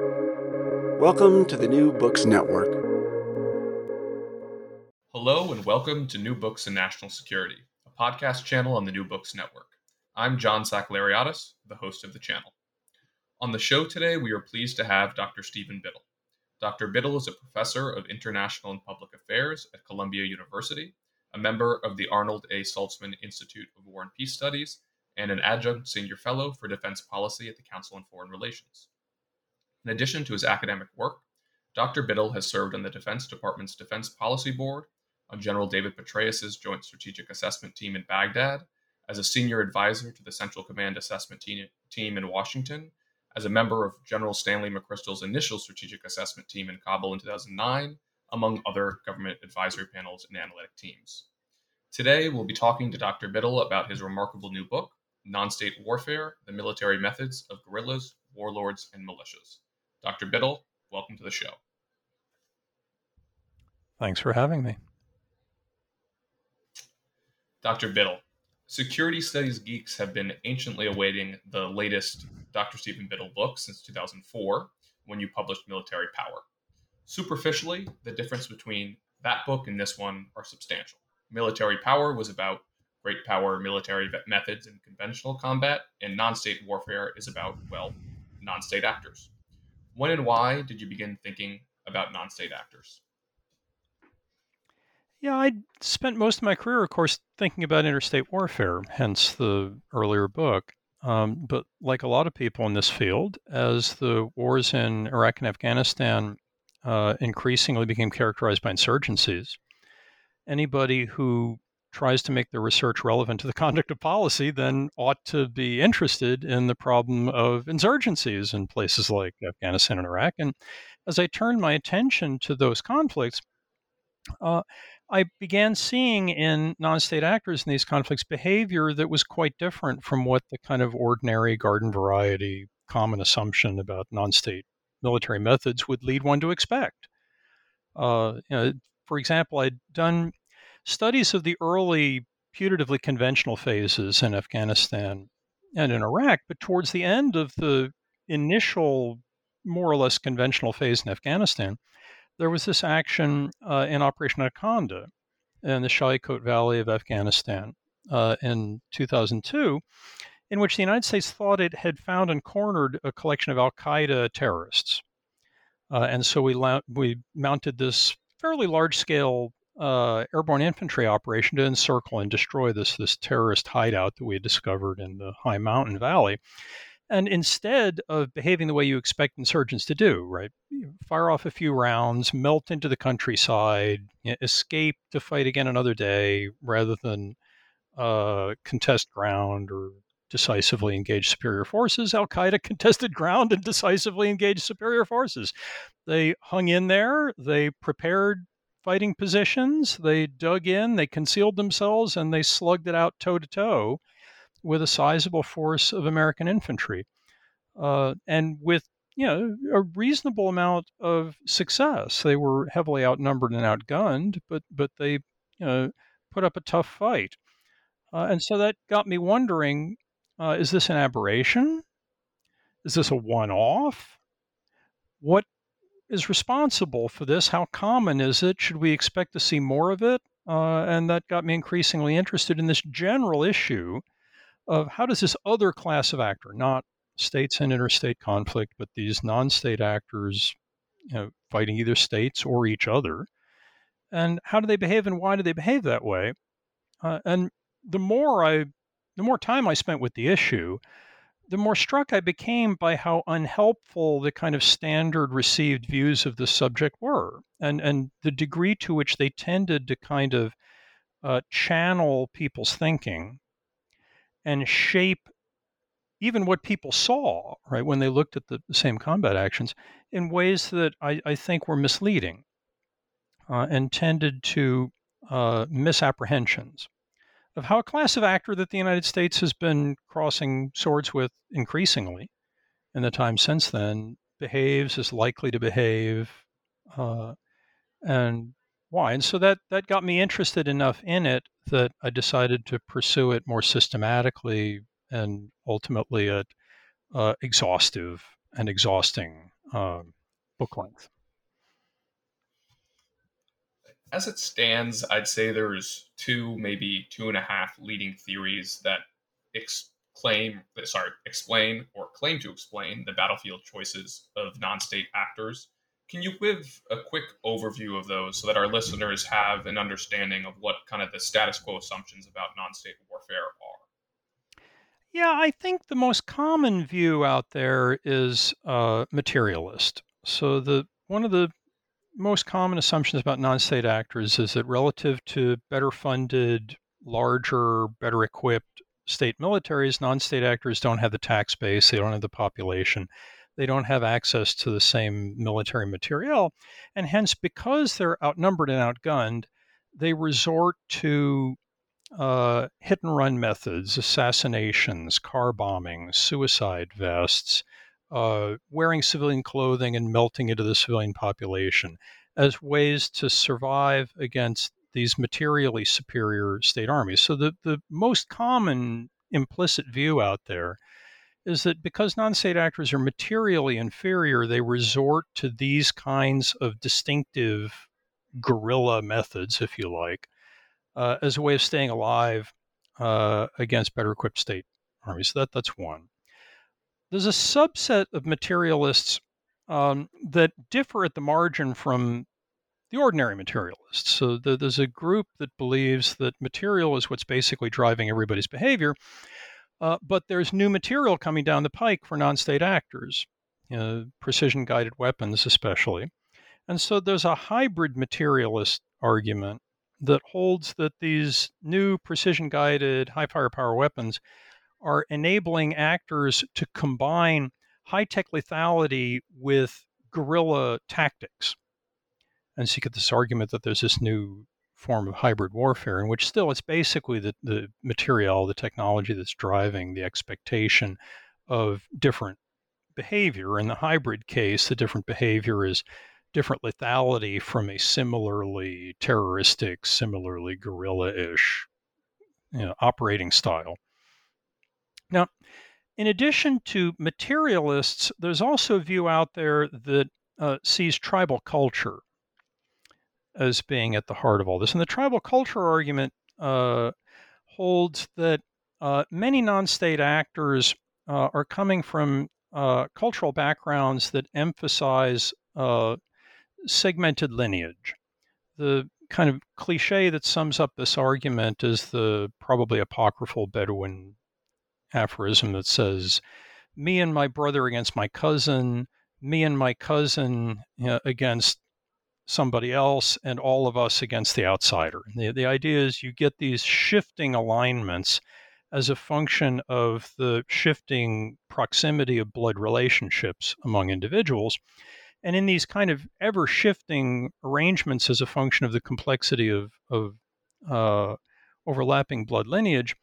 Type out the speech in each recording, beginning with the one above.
Welcome to the New Books Network. Hello, and welcome to New Books in National Security, a podcast channel on the New Books Network. I'm John Sakellariadis, the host of the channel. On the show today, we are pleased to have Dr. Stephen Biddle. Dr. Biddle is a professor of international and public affairs at Columbia University, a member of the Arnold A. Saltzman Institute of War and Peace Studies, and an adjunct senior fellow for defense policy at the Council on Foreign Relations. In addition to his academic work, Dr. Biddle has served on the Defense Department's Defense Policy Board, on General David Petraeus' Joint Strategic Assessment Team in Baghdad, as a senior advisor to the Central Command Assessment Team in Washington, as a member of General Stanley McChrystal's initial Strategic Assessment Team in Kabul in 2009, among other government advisory panels and analytic teams. Today, we'll be talking to Dr. Biddle about his remarkable new book, Non State Warfare The Military Methods of Guerrillas, Warlords, and Militias. Dr. Biddle, welcome to the show. Thanks for having me. Dr. Biddle, security studies geeks have been anciently awaiting the latest Dr. Stephen Biddle book since 2004 when you published Military Power. Superficially, the difference between that book and this one are substantial. Military Power was about great power military methods in conventional combat, and non state warfare is about, well, non state actors. When and why did you begin thinking about non state actors? Yeah, I spent most of my career, of course, thinking about interstate warfare, hence the earlier book. Um, but like a lot of people in this field, as the wars in Iraq and Afghanistan uh, increasingly became characterized by insurgencies, anybody who tries to make their research relevant to the conduct of policy then ought to be interested in the problem of insurgencies in places like Afghanistan and Iraq. And as I turned my attention to those conflicts, uh, I began seeing in non state actors in these conflicts behavior that was quite different from what the kind of ordinary garden variety common assumption about non state military methods would lead one to expect. Uh, you know, for example, I'd done studies of the early putatively conventional phases in Afghanistan and in Iraq, but towards the end of the initial, more or less conventional phase in Afghanistan, there was this action uh, in Operation Anaconda in the Shahikot Valley of Afghanistan uh, in 2002, in which the United States thought it had found and cornered a collection of Al Qaeda terrorists. Uh, and so we, la- we mounted this fairly large scale uh, airborne infantry operation to encircle and destroy this this terrorist hideout that we had discovered in the high mountain valley. And instead of behaving the way you expect insurgents to do, right, fire off a few rounds, melt into the countryside, escape to fight again another day, rather than uh, contest ground or decisively engage superior forces. Al Qaeda contested ground and decisively engaged superior forces. They hung in there. They prepared fighting positions. They dug in, they concealed themselves, and they slugged it out toe to toe with a sizable force of American infantry. Uh, and with you know a reasonable amount of success. They were heavily outnumbered and outgunned, but but they you know, put up a tough fight. Uh, and so that got me wondering: uh, Is this an aberration? Is this a one-off? What is responsible for this? How common is it? Should we expect to see more of it? Uh, and that got me increasingly interested in this general issue of how does this other class of actor, not states and interstate conflict, but these non-state actors, you know, fighting either states or each other, and how do they behave and why do they behave that way? Uh, and the more I, the more time I spent with the issue, the more struck I became by how unhelpful the kind of standard received views of the subject were, and and the degree to which they tended to kind of uh, channel people's thinking and shape even what people saw, right, when they looked at the same combat actions in ways that I, I think were misleading uh, and tended to uh, misapprehensions of how a class of actor that the United States has been crossing swords with increasingly in the time since then behaves, is likely to behave, uh, and why. And so that, that got me interested enough in it that I decided to pursue it more systematically and ultimately at uh, exhaustive and exhausting uh, book length. As it stands, I'd say there's two, maybe two and a half leading theories that exclaim, sorry, explain or claim to explain the battlefield choices of non-state actors. Can you give a quick overview of those so that our listeners have an understanding of what kind of the status quo assumptions about non-state warfare are? Yeah, I think the most common view out there is uh, materialist. So the one of the most common assumptions about non-state actors is that relative to better funded, larger, better equipped state militaries, non-state actors don't have the tax base, they don't have the population, they don't have access to the same military materiel, and hence because they're outnumbered and outgunned, they resort to uh, hit and run methods, assassinations, car bombings, suicide vests, uh, wearing civilian clothing and melting into the civilian population as ways to survive against these materially superior state armies. So, the, the most common implicit view out there is that because non state actors are materially inferior, they resort to these kinds of distinctive guerrilla methods, if you like, uh, as a way of staying alive uh, against better equipped state armies. So that, that's one. There's a subset of materialists um, that differ at the margin from the ordinary materialists. So the, there's a group that believes that material is what's basically driving everybody's behavior, uh, but there's new material coming down the pike for non state actors, you know, precision guided weapons, especially. And so there's a hybrid materialist argument that holds that these new precision guided high firepower weapons are enabling actors to combine high tech lethality with guerrilla tactics. And so you get this argument that there's this new form of hybrid warfare, in which still it's basically the, the material, the technology that's driving the expectation of different behavior. In the hybrid case, the different behavior is different lethality from a similarly terroristic, similarly guerrilla ish you know, operating style. Now, in addition to materialists, there's also a view out there that uh, sees tribal culture as being at the heart of all this. And the tribal culture argument uh, holds that uh, many non state actors uh, are coming from uh, cultural backgrounds that emphasize uh, segmented lineage. The kind of cliche that sums up this argument is the probably apocryphal Bedouin aphorism that says, Me and my brother against my cousin, me and my cousin you know, against somebody else and all of us against the outsider. The, the idea is you get these shifting alignments as a function of the shifting proximity of blood relationships among individuals. And in these kind of ever shifting arrangements as a function of the complexity of, of uh, overlapping blood lineage,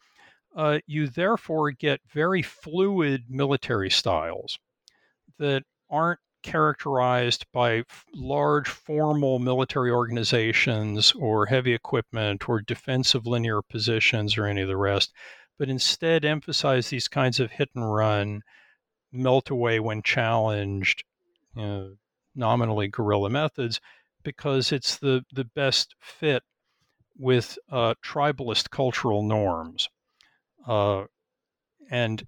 uh, you therefore get very fluid military styles that aren't characterized by large formal military organizations or heavy equipment or defensive linear positions or any of the rest, but instead emphasize these kinds of hit and run, melt away when challenged, you know, nominally guerrilla methods, because it's the, the best fit with uh, tribalist cultural norms. Uh, and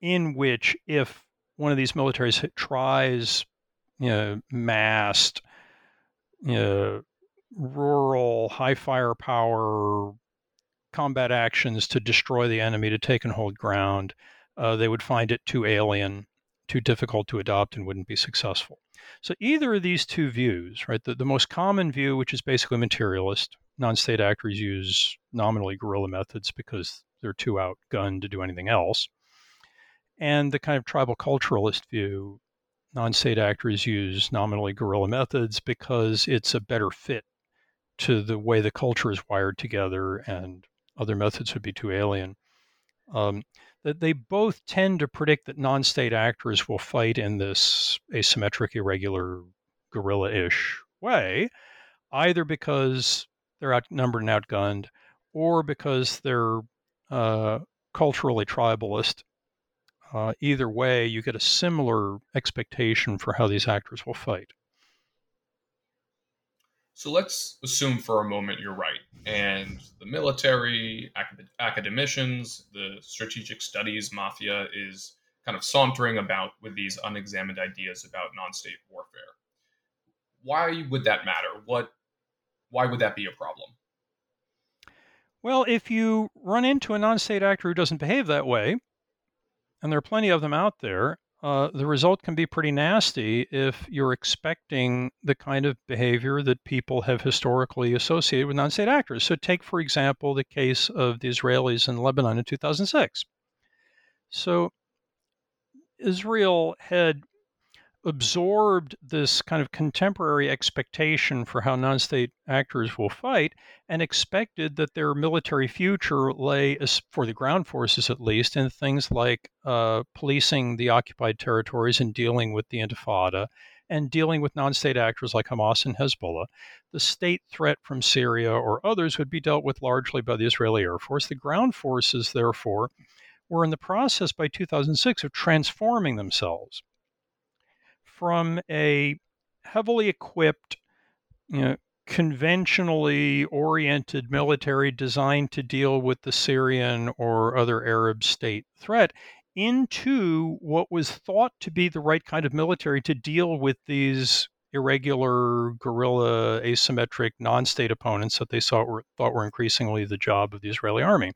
in which, if one of these militaries tries, you know, massed, you know, rural, high firepower combat actions to destroy the enemy, to take and hold ground, uh, they would find it too alien, too difficult to adopt, and wouldn't be successful. So either of these two views, right, the, the most common view, which is basically materialist, non-state actors use nominally guerrilla methods because they're too outgunned to do anything else and the kind of tribal culturalist view, non state actors use nominally guerrilla methods because it's a better fit to the way the culture is wired together, and other methods would be too alien. Um, that they both tend to predict that non state actors will fight in this asymmetric, irregular, guerrilla ish way, either because they're outnumbered and outgunned, or because they're uh, culturally tribalist uh, either way, you get a similar expectation for how these actors will fight. So let's assume for a moment you're right, and the military, acad- academicians, the strategic studies mafia is kind of sauntering about with these unexamined ideas about non-state warfare. Why would that matter? What? Why would that be a problem? Well, if you run into a non-state actor who doesn't behave that way, and there are plenty of them out there, uh, the result can be pretty nasty if you're expecting the kind of behavior that people have historically associated with non state actors. So, take, for example, the case of the Israelis in Lebanon in 2006. So, Israel had absorbed this kind of contemporary expectation for how non state actors will fight and expected that their military future lay, for the ground forces at least, in things like uh, policing the occupied territories and dealing with the Intifada and dealing with non state actors like Hamas and Hezbollah. The state threat from Syria or others would be dealt with largely by the Israeli Air Force. The ground forces, therefore, were in the process by 2006 of transforming themselves from a heavily equipped, you know, conventionally oriented military designed to deal with the Syrian or other Arab state threat into what was thought to be the right kind of military to deal with these irregular, guerrilla, asymmetric, non state opponents that they saw were, thought were increasingly the job of the Israeli army.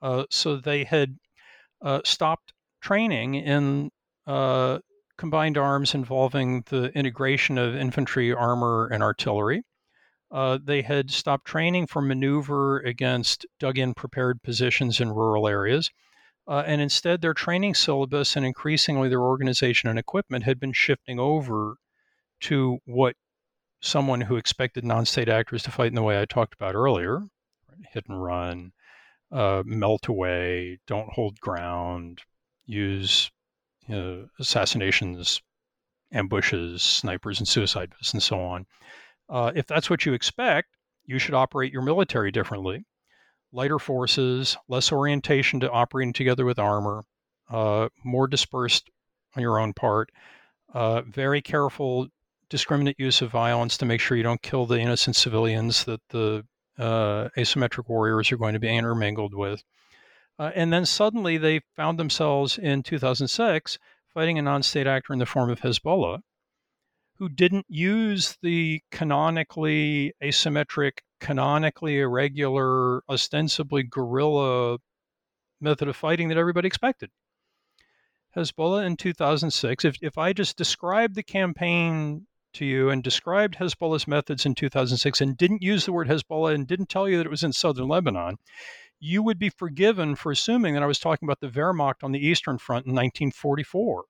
Uh, so they had uh, stopped training in uh, combined arms involving the integration of infantry, armor, and artillery. Uh, they had stopped training for maneuver against dug in prepared positions in rural areas. Uh, and instead, their training syllabus and increasingly their organization and equipment had been shifting over to what someone who expected non state actors to fight in the way I talked about earlier hit and run, uh, melt away, don't hold ground, use uh, assassinations, ambushes, snipers, and suicide vests, and so on. Uh, if that's what you expect, you should operate your military differently. Lighter forces, less orientation to operating together with armor, uh, more dispersed on your own part, uh, very careful, discriminate use of violence to make sure you don't kill the innocent civilians that the uh, asymmetric warriors are going to be intermingled with. Uh, and then suddenly they found themselves in 2006 fighting a non state actor in the form of Hezbollah, who didn't use the canonically asymmetric, canonically irregular, ostensibly guerrilla method of fighting that everybody expected. Hezbollah in 2006, if, if I just described the campaign to you and described Hezbollah's methods in 2006 and didn't use the word Hezbollah and didn't tell you that it was in southern Lebanon, you would be forgiven for assuming that I was talking about the Wehrmacht on the Eastern Front in 1944.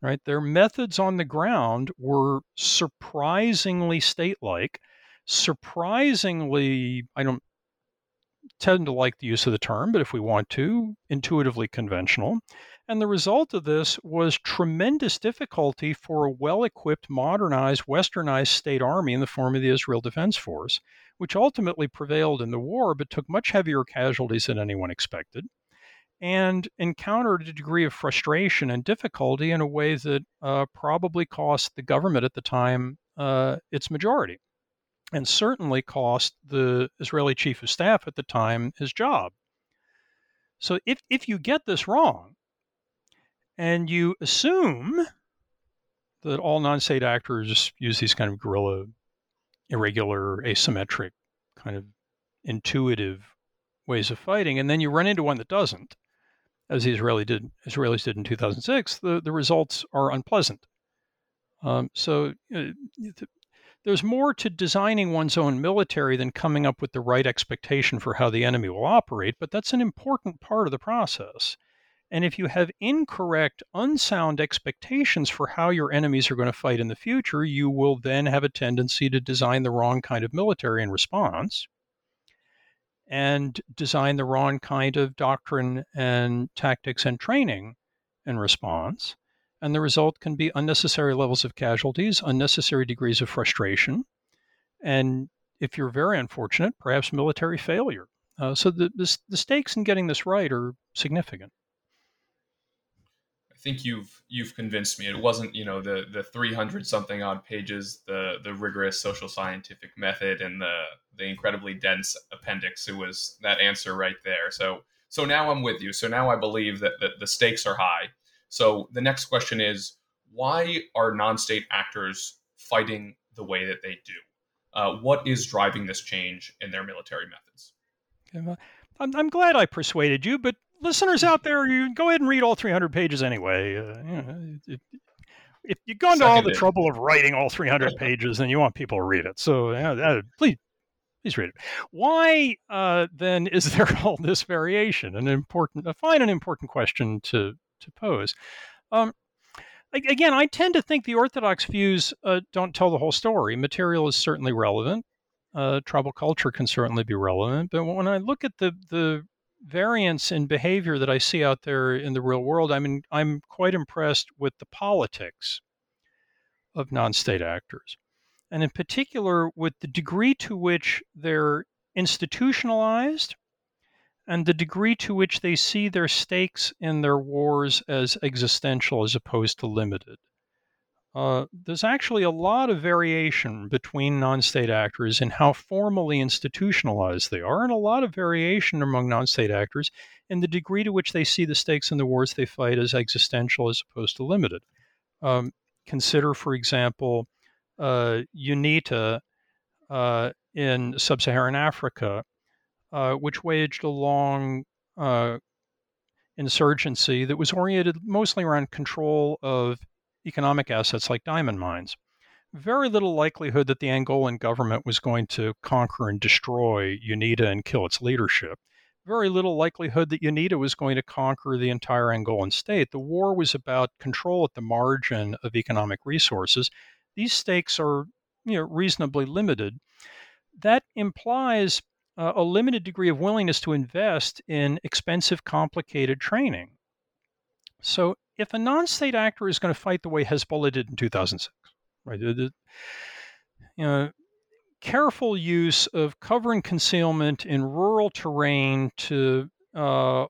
Right? Their methods on the ground were surprisingly state like, surprisingly, I don't tend to like the use of the term, but if we want to, intuitively conventional. And the result of this was tremendous difficulty for a well equipped, modernized, westernized state army in the form of the Israel Defense Force, which ultimately prevailed in the war but took much heavier casualties than anyone expected and encountered a degree of frustration and difficulty in a way that uh, probably cost the government at the time uh, its majority and certainly cost the Israeli chief of staff at the time his job. So if, if you get this wrong, and you assume that all non-state actors use these kind of guerrilla, irregular, asymmetric, kind of intuitive ways of fighting, and then you run into one that doesn't, as the Israeli did, Israelis did in 2006. The the results are unpleasant. Um, so uh, there's more to designing one's own military than coming up with the right expectation for how the enemy will operate, but that's an important part of the process. And if you have incorrect, unsound expectations for how your enemies are going to fight in the future, you will then have a tendency to design the wrong kind of military in response and design the wrong kind of doctrine and tactics and training in response. And the result can be unnecessary levels of casualties, unnecessary degrees of frustration, and if you're very unfortunate, perhaps military failure. Uh, so the, the, the stakes in getting this right are significant. I think you've you've convinced me. It wasn't you know the the 300 something odd pages, the the rigorous social scientific method, and the the incredibly dense appendix. It was that answer right there. So so now I'm with you. So now I believe that, that the stakes are high. So the next question is why are non-state actors fighting the way that they do? Uh, what is driving this change in their military methods? I'm, I'm glad I persuaded you, but listeners out there, you go ahead and read all 300 pages anyway. Uh, you know, if, if you've gone to all the trouble of writing all 300 pages, then you want people to read it. So uh, please, please read it. Why uh, then is there all this variation? An important, a fine and important question to to pose. Um, again, I tend to think the orthodox views uh, don't tell the whole story. Material is certainly relevant uh, tribal culture can certainly be relevant. But when I look at the the variance in behavior that I see out there in the real world, I mean, I'm quite impressed with the politics of non-state actors, and in particular with the degree to which they're institutionalized and the degree to which they see their stakes in their wars as existential as opposed to limited. Uh, there's actually a lot of variation between non state actors in how formally institutionalized they are, and a lot of variation among non state actors in the degree to which they see the stakes in the wars they fight as existential as opposed to limited. Um, consider, for example, uh, UNITA uh, in sub Saharan Africa, uh, which waged a long uh, insurgency that was oriented mostly around control of economic assets like diamond mines. Very little likelihood that the Angolan government was going to conquer and destroy UNITA and kill its leadership. Very little likelihood that UNITA was going to conquer the entire Angolan state. The war was about control at the margin of economic resources. These stakes are you know, reasonably limited. That implies uh, a limited degree of willingness to invest in expensive, complicated training. So if a non-state actor is going to fight the way Hezbollah did in 2006, right? You know, careful use of cover and concealment in rural terrain to uh,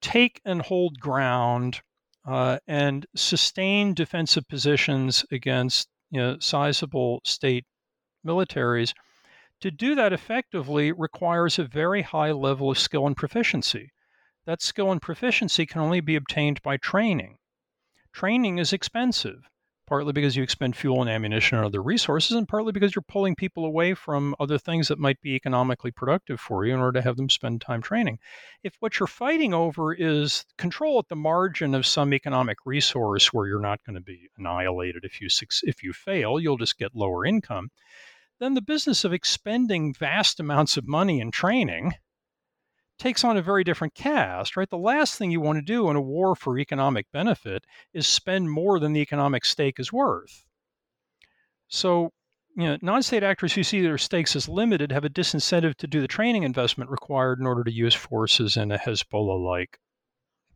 take and hold ground uh, and sustain defensive positions against you know, sizable state militaries. To do that effectively requires a very high level of skill and proficiency. That skill and proficiency can only be obtained by training. Training is expensive, partly because you expend fuel and ammunition and other resources, and partly because you're pulling people away from other things that might be economically productive for you in order to have them spend time training. If what you're fighting over is control at the margin of some economic resource where you're not going to be annihilated if you if you fail, you'll just get lower income. Then the business of expending vast amounts of money in training takes on a very different cast, right? The last thing you want to do in a war for economic benefit is spend more than the economic stake is worth. So, you know, non-state actors who see their stakes as limited have a disincentive to do the training investment required in order to use forces in a Hezbollah-like,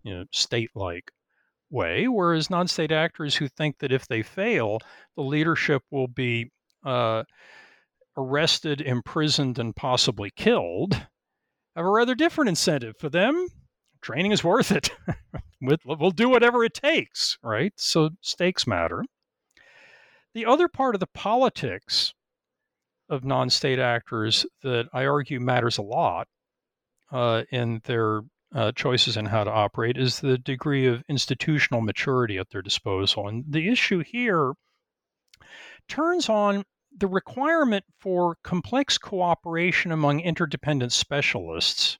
you know, state-like way. Whereas non-state actors who think that if they fail, the leadership will be uh, arrested, imprisoned, and possibly killed have a rather different incentive. For them, training is worth it. we'll do whatever it takes, right? So stakes matter. The other part of the politics of non state actors that I argue matters a lot uh, in their uh, choices in how to operate is the degree of institutional maturity at their disposal. And the issue here turns on the requirement for complex cooperation among interdependent specialists,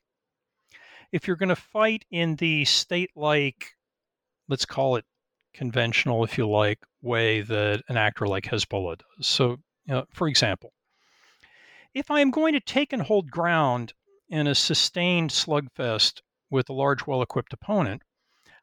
if you're going to fight in the state like, let's call it conventional, if you like, way that an actor like Hezbollah does. So, you know, for example, if I am going to take and hold ground in a sustained slugfest with a large, well equipped opponent,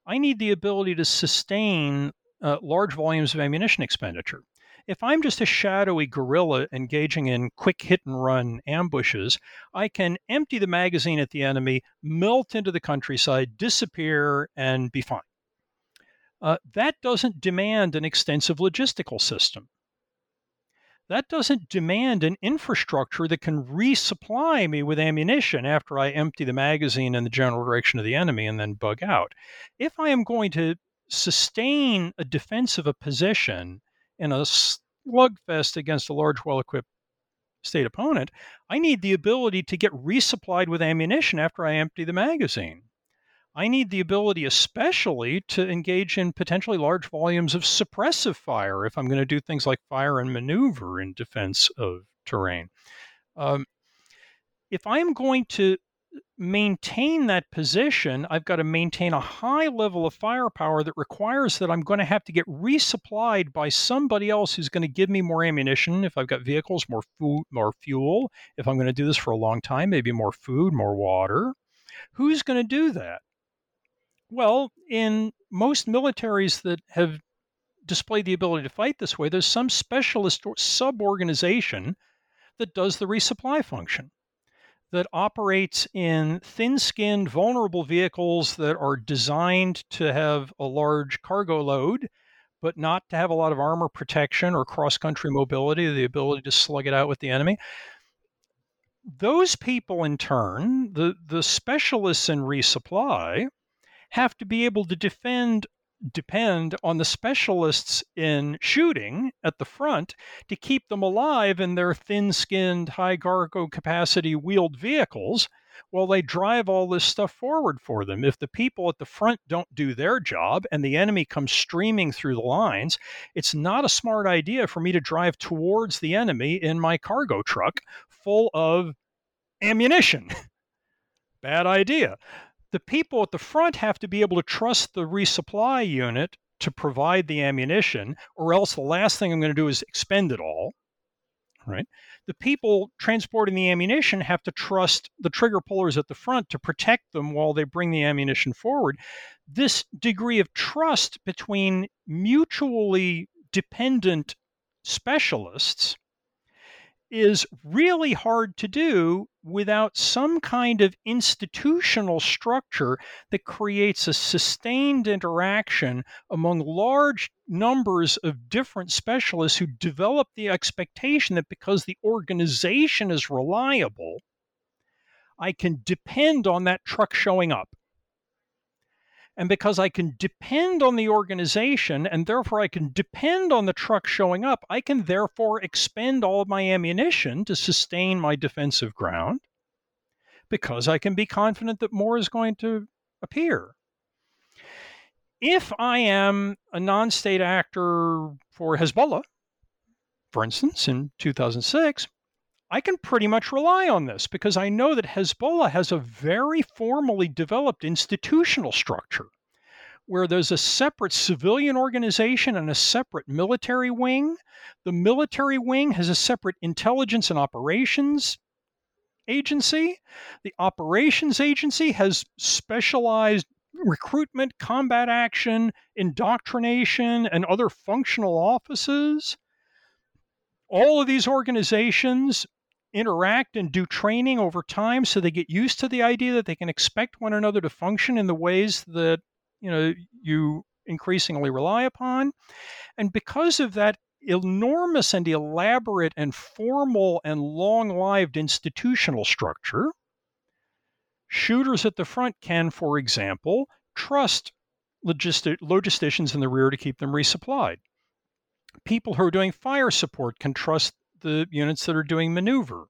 I need the ability to sustain uh, large volumes of ammunition expenditure. If I'm just a shadowy guerrilla engaging in quick hit and run ambushes, I can empty the magazine at the enemy, melt into the countryside, disappear, and be fine. Uh, that doesn't demand an extensive logistical system. That doesn't demand an infrastructure that can resupply me with ammunition after I empty the magazine in the general direction of the enemy and then bug out. If I am going to sustain a defense of a position in a slugfest against a large, well equipped state opponent, I need the ability to get resupplied with ammunition after I empty the magazine. I need the ability, especially, to engage in potentially large volumes of suppressive fire if I'm going to do things like fire and maneuver in defense of terrain. Um, if I'm going to maintain that position, I've got to maintain a high level of firepower that requires that I'm going to have to get resupplied by somebody else who's going to give me more ammunition. If I've got vehicles, more food, more fuel. If I'm going to do this for a long time, maybe more food, more water. Who's going to do that? Well, in most militaries that have displayed the ability to fight this way, there's some specialist sub organization that does the resupply function that operates in thin skinned, vulnerable vehicles that are designed to have a large cargo load, but not to have a lot of armor protection or cross country mobility, the ability to slug it out with the enemy. Those people, in turn, the, the specialists in resupply, have to be able to defend depend on the specialists in shooting at the front to keep them alive in their thin skinned, high cargo capacity wheeled vehicles while they drive all this stuff forward for them. If the people at the front don't do their job and the enemy comes streaming through the lines, it's not a smart idea for me to drive towards the enemy in my cargo truck full of ammunition. Bad idea the people at the front have to be able to trust the resupply unit to provide the ammunition, or else the last thing I'm going to do is expend it all. Right? The people transporting the ammunition have to trust the trigger pullers at the front to protect them while they bring the ammunition forward. This degree of trust between mutually dependent specialists is really hard to do without some kind of institutional structure that creates a sustained interaction among large numbers of different specialists who develop the expectation that because the organization is reliable, I can depend on that truck showing up. And because I can depend on the organization and therefore I can depend on the truck showing up, I can therefore expend all of my ammunition to sustain my defensive ground because I can be confident that more is going to appear. If I am a non state actor for Hezbollah, for instance, in 2006, I can pretty much rely on this because I know that Hezbollah has a very formally developed institutional structure where there's a separate civilian organization and a separate military wing. The military wing has a separate intelligence and operations agency. The operations agency has specialized recruitment, combat action, indoctrination, and other functional offices. All of these organizations interact and do training over time so they get used to the idea that they can expect one another to function in the ways that you know you increasingly rely upon. And because of that enormous and elaborate and formal and long-lived institutional structure shooters at the front can for example trust logistic, logisticians in the rear to keep them resupplied. People who are doing fire support can trust the units that are doing maneuver.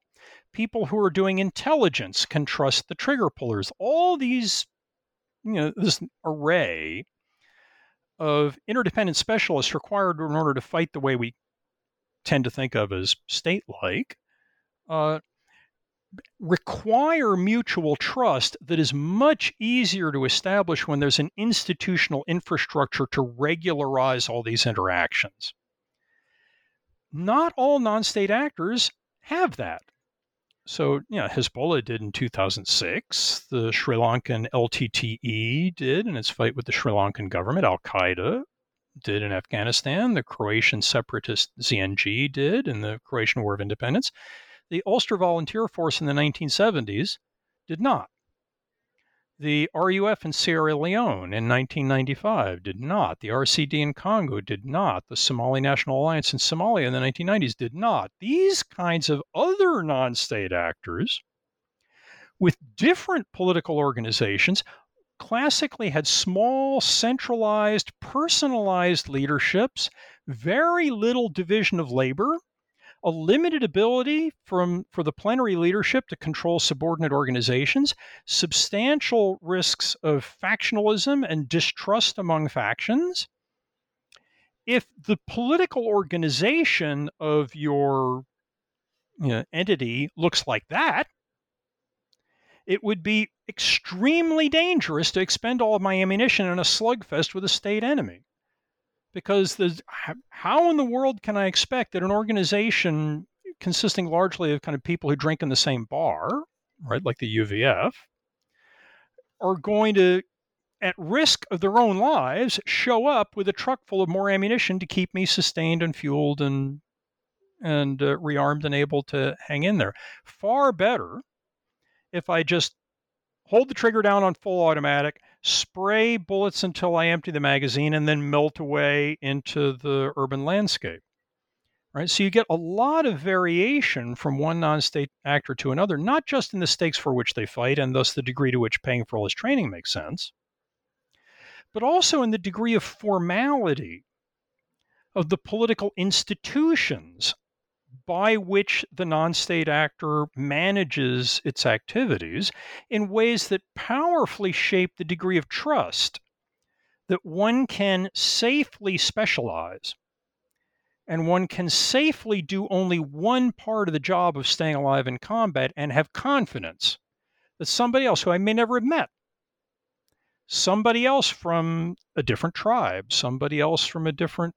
People who are doing intelligence can trust the trigger pullers. All these, you know, this array of interdependent specialists required in order to fight the way we tend to think of as state like uh, require mutual trust that is much easier to establish when there's an institutional infrastructure to regularize all these interactions not all non state actors have that. So, you know, Hezbollah did in 2006. The Sri Lankan LTTE did in its fight with the Sri Lankan government. Al Qaeda did in Afghanistan. The Croatian separatist ZNG did in the Croatian War of Independence. The Ulster Volunteer Force in the 1970s did not. The RUF in Sierra Leone in 1995 did not. The RCD in Congo did not. The Somali National Alliance in Somalia in the 1990s did not. These kinds of other non state actors with different political organizations classically had small, centralized, personalized leaderships, very little division of labor, a limited ability from for the plenary leadership to control subordinate organizations, substantial risks of factionalism and distrust among factions. If the political organization of your you know, entity looks like that, it would be extremely dangerous to expend all of my ammunition in a slugfest with a state enemy. Because the, how in the world can I expect that an organization consisting largely of kind of people who drink in the same bar, right, like the UVF, are going to, at risk of their own lives, show up with a truck full of more ammunition to keep me sustained and fueled and and uh, rearmed and able to hang in there. Far better if I just hold the trigger down on full automatic, spray bullets until I empty the magazine, and then melt away into the urban landscape. Right? So you get a lot of variation from one non-state actor to another, not just in the stakes for which they fight and thus the degree to which paying for all his training makes sense, but also in the degree of formality of the political institutions by which the non state actor manages its activities in ways that powerfully shape the degree of trust that one can safely specialize and one can safely do only one part of the job of staying alive in combat and have confidence that somebody else who I may never have met, somebody else from a different tribe, somebody else from a different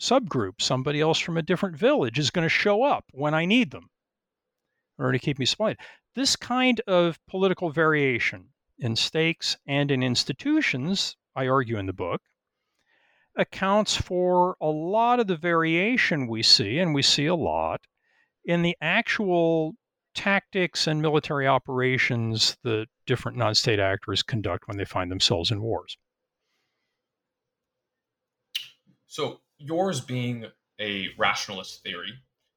subgroup, somebody else from a different village is going to show up when I need them in order to keep me supplied. This kind of political variation in stakes and in institutions, I argue in the book, accounts for a lot of the variation we see, and we see a lot, in the actual tactics and military operations that different non state actors conduct when they find themselves in wars. So, yours being a rationalist theory,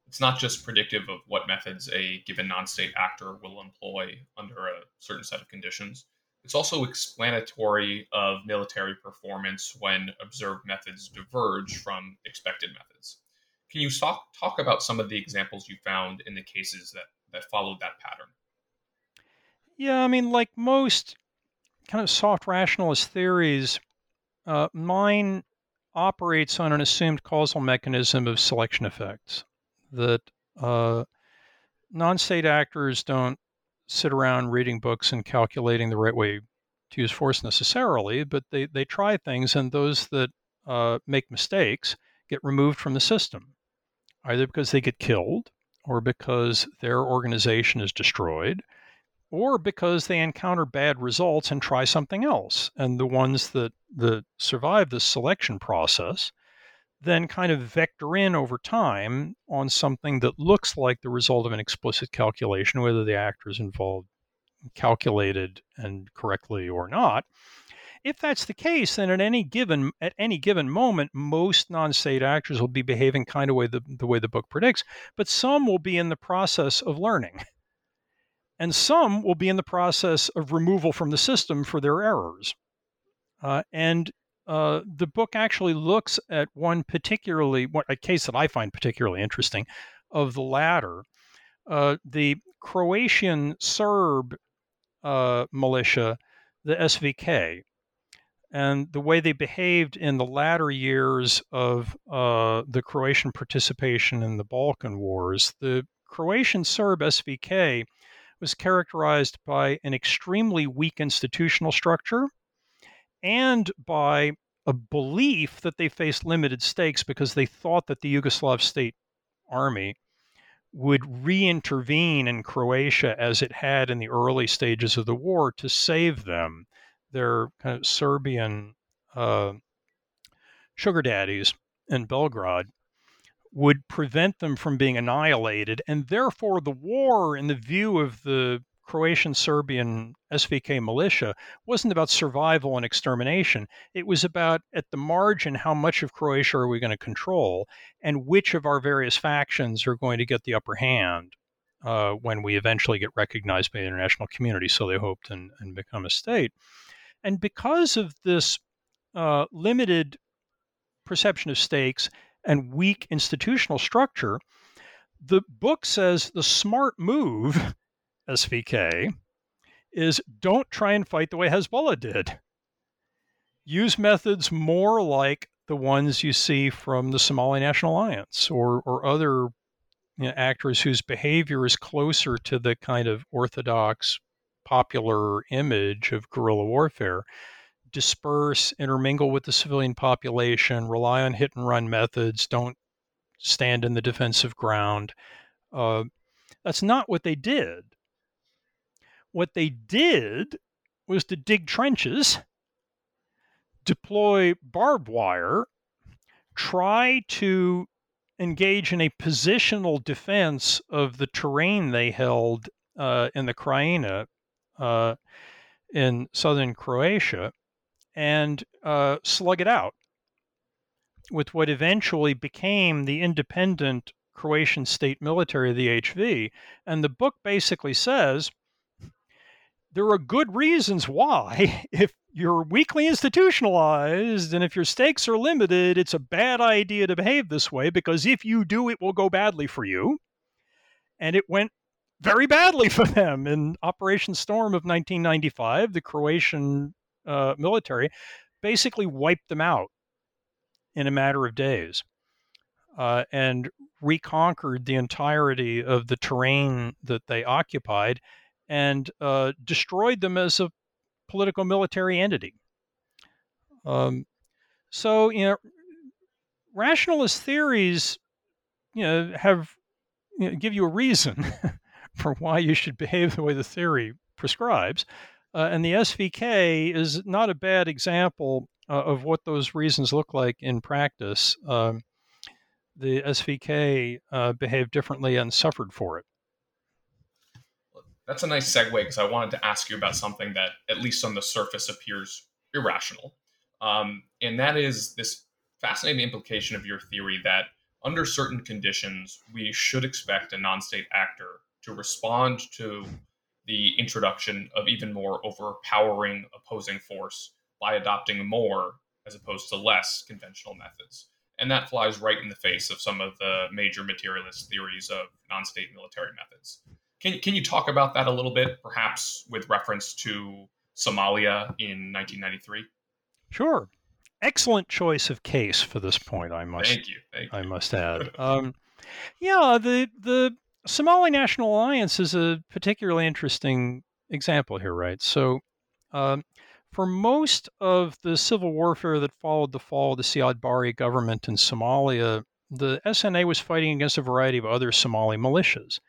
it's not just predictive of what methods a given non state actor will employ under a certain set of conditions. It's also explanatory of military performance when observed methods diverge from expected methods. Can you talk, talk about some of the examples you found in the cases that, that followed that pattern? Yeah, I mean, like most kind of soft rationalist theories, uh, mine operates on an assumed causal mechanism of selection effects that uh, non state actors don't sit around reading books and calculating the right way to use force necessarily, but they, they try things, and those that uh, make mistakes get removed from the system, either because they get killed or because their organization is destroyed or because they encounter bad results and try something else. And the ones that, that survive this selection process then kind of vector in over time on something that looks like the result of an explicit calculation, whether the actors involved calculated and correctly or not. If that's the case, then at any given at any given moment, most non-state actors will be behaving kind of way the, the way the book predicts, but some will be in the process of learning and some will be in the process of removal from the system for their errors. Uh, and uh, the book actually looks at one particularly, a case that I find particularly interesting, of the latter. Uh, the Croatian Serb uh, militia, the SVK, and the way they behaved in the latter years of uh, the Croatian participation in the Balkan Wars. The Croatian Serb SVK was characterized by an extremely weak institutional structure and by a belief that they faced limited stakes because they thought that the Yugoslav state army would reintervene in Croatia as it had in the early stages of the war to save them. Their kind of Serbian uh, sugar daddies in Belgrade would prevent them from being annihilated. And therefore, the war, in the view of the Croatian Serbian SVK militia, wasn't about survival and extermination. It was about, at the margin, how much of Croatia are we going to control and which of our various factions are going to get the upper hand. Uh, when we eventually get recognized by the international community, so they hoped and, and become a state. And because of this uh, limited perception of stakes and weak institutional structure, the book says the smart move, SVK, is don't try and fight the way Hezbollah did. Use methods more like the ones you see from the Somali National Alliance or, or other you know, actors whose behavior is closer to the kind of orthodox popular image of guerrilla warfare disperse, intermingle with the civilian population, rely on hit and run methods, don't stand in the defensive ground. Uh, that's not what they did. What they did was to dig trenches, deploy barbed wire, try to engage in a positional defense of the terrain they held uh, in the Krajina uh, in southern Croatia and uh, slug it out with what eventually became the independent Croatian state military, the HV. And the book basically says there are good reasons why, if you're weakly institutionalized and if your stakes are limited, it's a bad idea to behave this way because if you do, it will go badly for you. And it went very badly for them in Operation Storm of 1995. The Croatian uh, military basically wiped them out in a matter of days uh, and reconquered the entirety of the terrain that they occupied and uh, destroyed them as a political military entity. Um, so, you know, rationalist theories, you know, have you know, give you a reason for why you should behave the way the theory prescribes. Uh, and the SVK is not a bad example uh, of what those reasons look like in practice. Um, the SVK uh, behaved differently and suffered for it. That's a nice segue because I wanted to ask you about something that, at least on the surface, appears irrational. Um, and that is this fascinating implication of your theory that under certain conditions, we should expect a non state actor to respond to the introduction of even more overpowering opposing force by adopting more as opposed to less conventional methods. And that flies right in the face of some of the major materialist theories of non state military methods. Can, can you talk about that a little bit, perhaps with reference to Somalia in 1993? Sure. Excellent choice of case for this point. I must. Thank you. Thank you. I must add. um, yeah, the the Somali National Alliance is a particularly interesting example here, right? So, um, for most of the civil warfare that followed the fall of the Siad Barre government in Somalia, the SNA was fighting against a variety of other Somali militias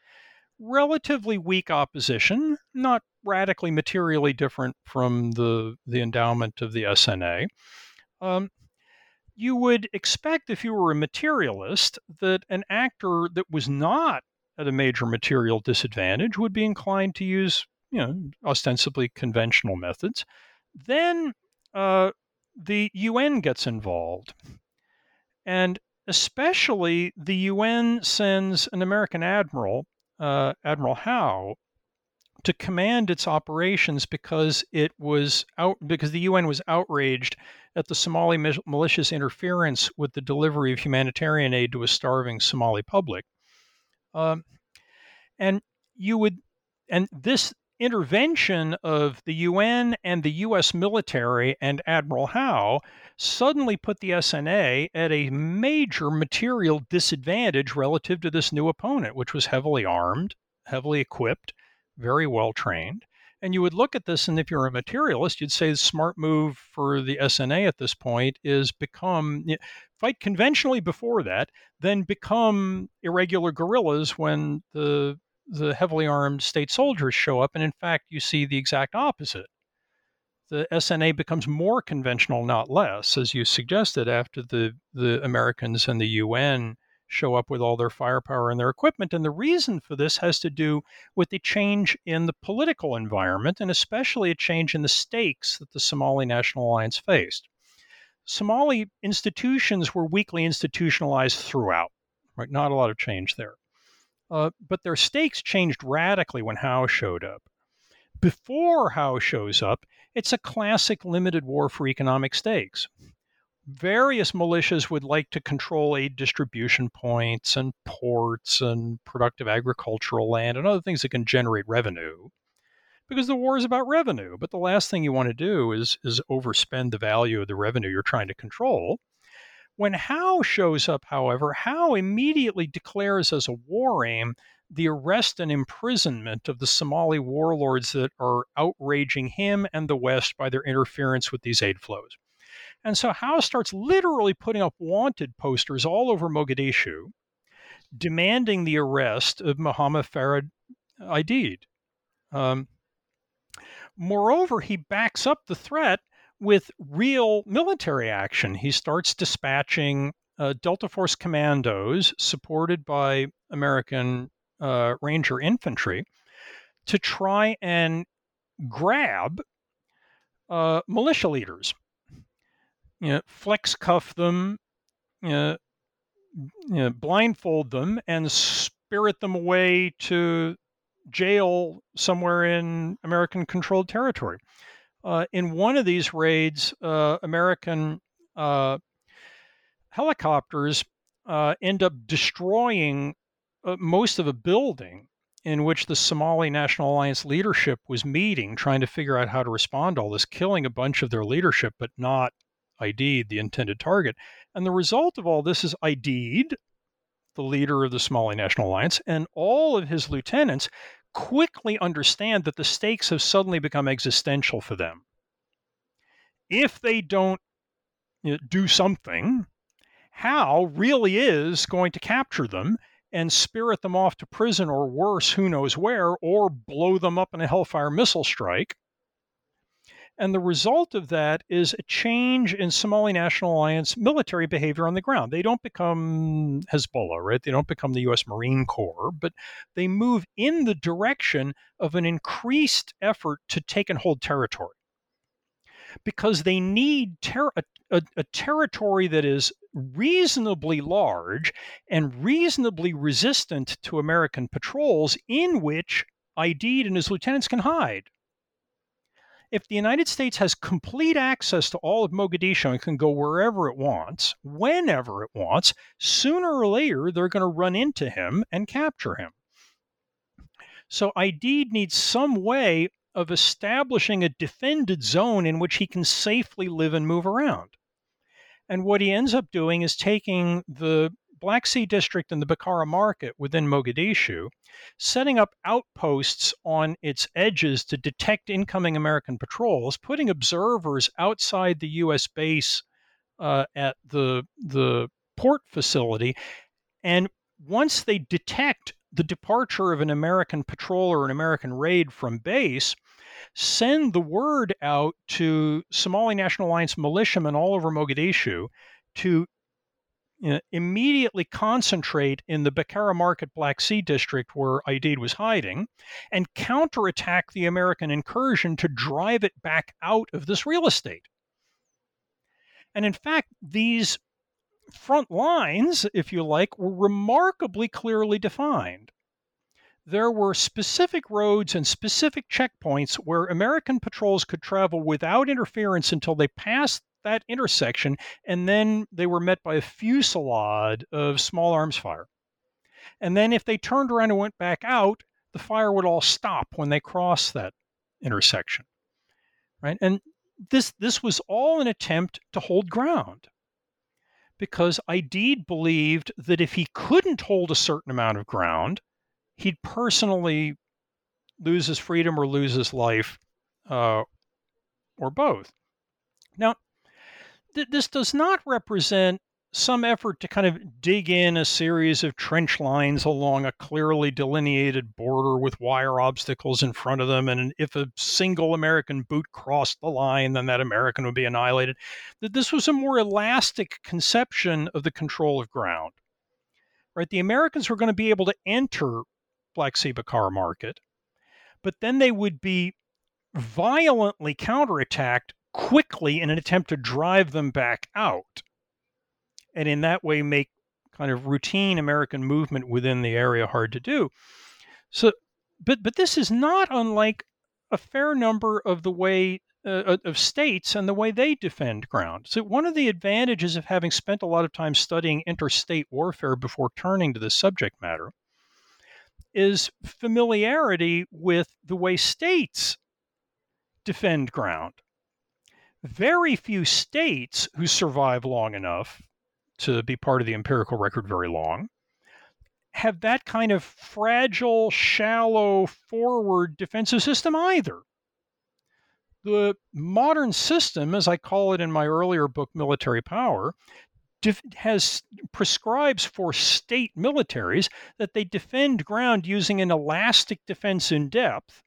relatively weak opposition, not radically materially different from the, the endowment of the SNA. Um, you would expect, if you were a materialist, that an actor that was not at a major material disadvantage would be inclined to use, you know, ostensibly conventional methods. Then uh, the UN gets involved. And especially the UN sends an American admiral uh, Admiral Howe to command its operations because it was out because the UN was outraged at the Somali malicious interference with the delivery of humanitarian aid to a starving Somali public. Um, and you would and this intervention of the UN and the US military and Admiral Howe suddenly put the SNA at a major material disadvantage relative to this new opponent, which was heavily armed, heavily equipped, very well trained. And you would look at this, and if you're a materialist, you'd say the smart move for the SNA at this point is become fight conventionally before that, then become irregular guerrillas when the the heavily armed state soldiers show up, and in fact, you see the exact opposite. The SNA becomes more conventional, not less, as you suggested, after the, the Americans and the UN show up with all their firepower and their equipment. And the reason for this has to do with the change in the political environment, and especially a change in the stakes that the Somali National Alliance faced. Somali institutions were weakly institutionalized throughout, right? Not a lot of change there. Uh, but their stakes changed radically when Howe showed up Before Howe shows up, it's a classic limited war for economic stakes. Various militias would like to control aid distribution points and ports and productive agricultural land and other things that can generate revenue because the war is about revenue. But the last thing you want to do is, is overspend the value of the revenue you're trying to control. When Howe shows up, however, Howe immediately declares as a war aim the arrest and imprisonment of the Somali warlords that are outraging him and the West by their interference with these aid flows. And so Howe starts literally putting up wanted posters all over Mogadishu, demanding the arrest of Muhammad Farah Aidid. Um, moreover, he backs up the threat with real military action. He starts dispatching uh, Delta Force commandos supported by American uh, Ranger infantry to try and grab uh, militia leaders, you know, flex cuff them, you know, you know, blindfold them, and spirit them away to jail somewhere in American controlled territory. Uh, in one of these raids, uh, American uh, helicopters uh, end up destroying uh, most of a building in which the Somali National Alliance leadership was meeting, trying to figure out how to respond to all this, killing a bunch of their leadership, but not Aidid, the intended target. And the result of all this is Aidid, the leader of the Somali National Alliance, and all of his lieutenants quickly understand that the stakes have suddenly become existential for them. If they don't you know, do something, Howe really is going to capture them and spirit them off to prison or worse, who knows where, or blow them up in a Hellfire missile strike. And the result of that is a change in Somali National Alliance military behavior on the ground. They don't become Hezbollah, right? They don't become the U.S. Marine Corps, but they move in the direction of an increased effort to take and hold territory because they need ter- a, a, a territory that is reasonably large and reasonably resistant to American patrols in which Aidid and his lieutenants can hide. If the United States has complete access to all of Mogadishu and can go wherever it wants, whenever it wants, sooner or later they're going to run into him and capture him. So Aidid needs some way of establishing a defended zone in which he can safely live and move around. And what he ends up doing is taking the Black Sea District and the Bakara market within Mogadishu, setting up outposts on its edges to detect incoming American patrols, putting observers outside the U.S. base uh, at the the port facility, and once they detect the departure of an American patrol or an American raid from base, send the word out to Somali National Alliance militiamen all over Mogadishu to immediately concentrate in the Bakara Market Black Sea district where Aidid was hiding and counterattack the American incursion to drive it back out of this real estate. And in fact, these front lines, if you like, were remarkably clearly defined there were specific roads and specific checkpoints where American patrols could travel without interference until they passed that intersection, and then they were met by a fusillade of small arms fire. And then if they turned around and went back out, the fire would all stop when they crossed that intersection. Right? And this this was all an attempt to hold ground. Because Aidid believed that if he couldn't hold a certain amount of ground, he'd personally lose his freedom or lose his life, uh, or both. Now, th- this does not represent some effort to kind of dig in a series of trench lines along a clearly delineated border with wire obstacles in front of them. And if a single American boot crossed the line, then that American would be annihilated. That this was a more elastic conception of the control of ground. Right? The Americans were going to be able to enter Black Sea Bakara market, but then they would be violently counterattacked quickly in an attempt to drive them back out. And in that way, make kind of routine American movement within the area hard to do. So, but but this is not unlike a fair number of the way uh, of states and the way they defend ground. So, one of the advantages of having spent a lot of time studying interstate warfare before turning to this subject matter is familiarity with the way states defend ground. Very few states who survive long enough to be part of the empirical record very long have that kind of fragile, shallow, forward defensive system either. The modern system, as I call it in my earlier book, Military Power, has prescribes for state militaries that they defend ground using an elastic defense in depth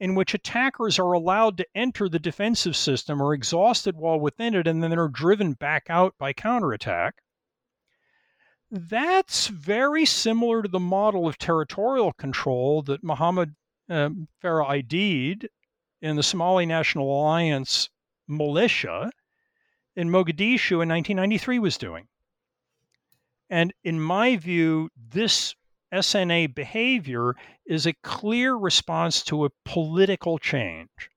in which attackers are allowed to enter the defensive system or exhausted while within it and then are driven back out by counterattack that's very similar to the model of territorial control that Mohammed um, Farah Aidid in the Somali National Alliance militia in Mogadishu in 1993 was doing. And in my view, this SNA behavior is a clear response to a political change,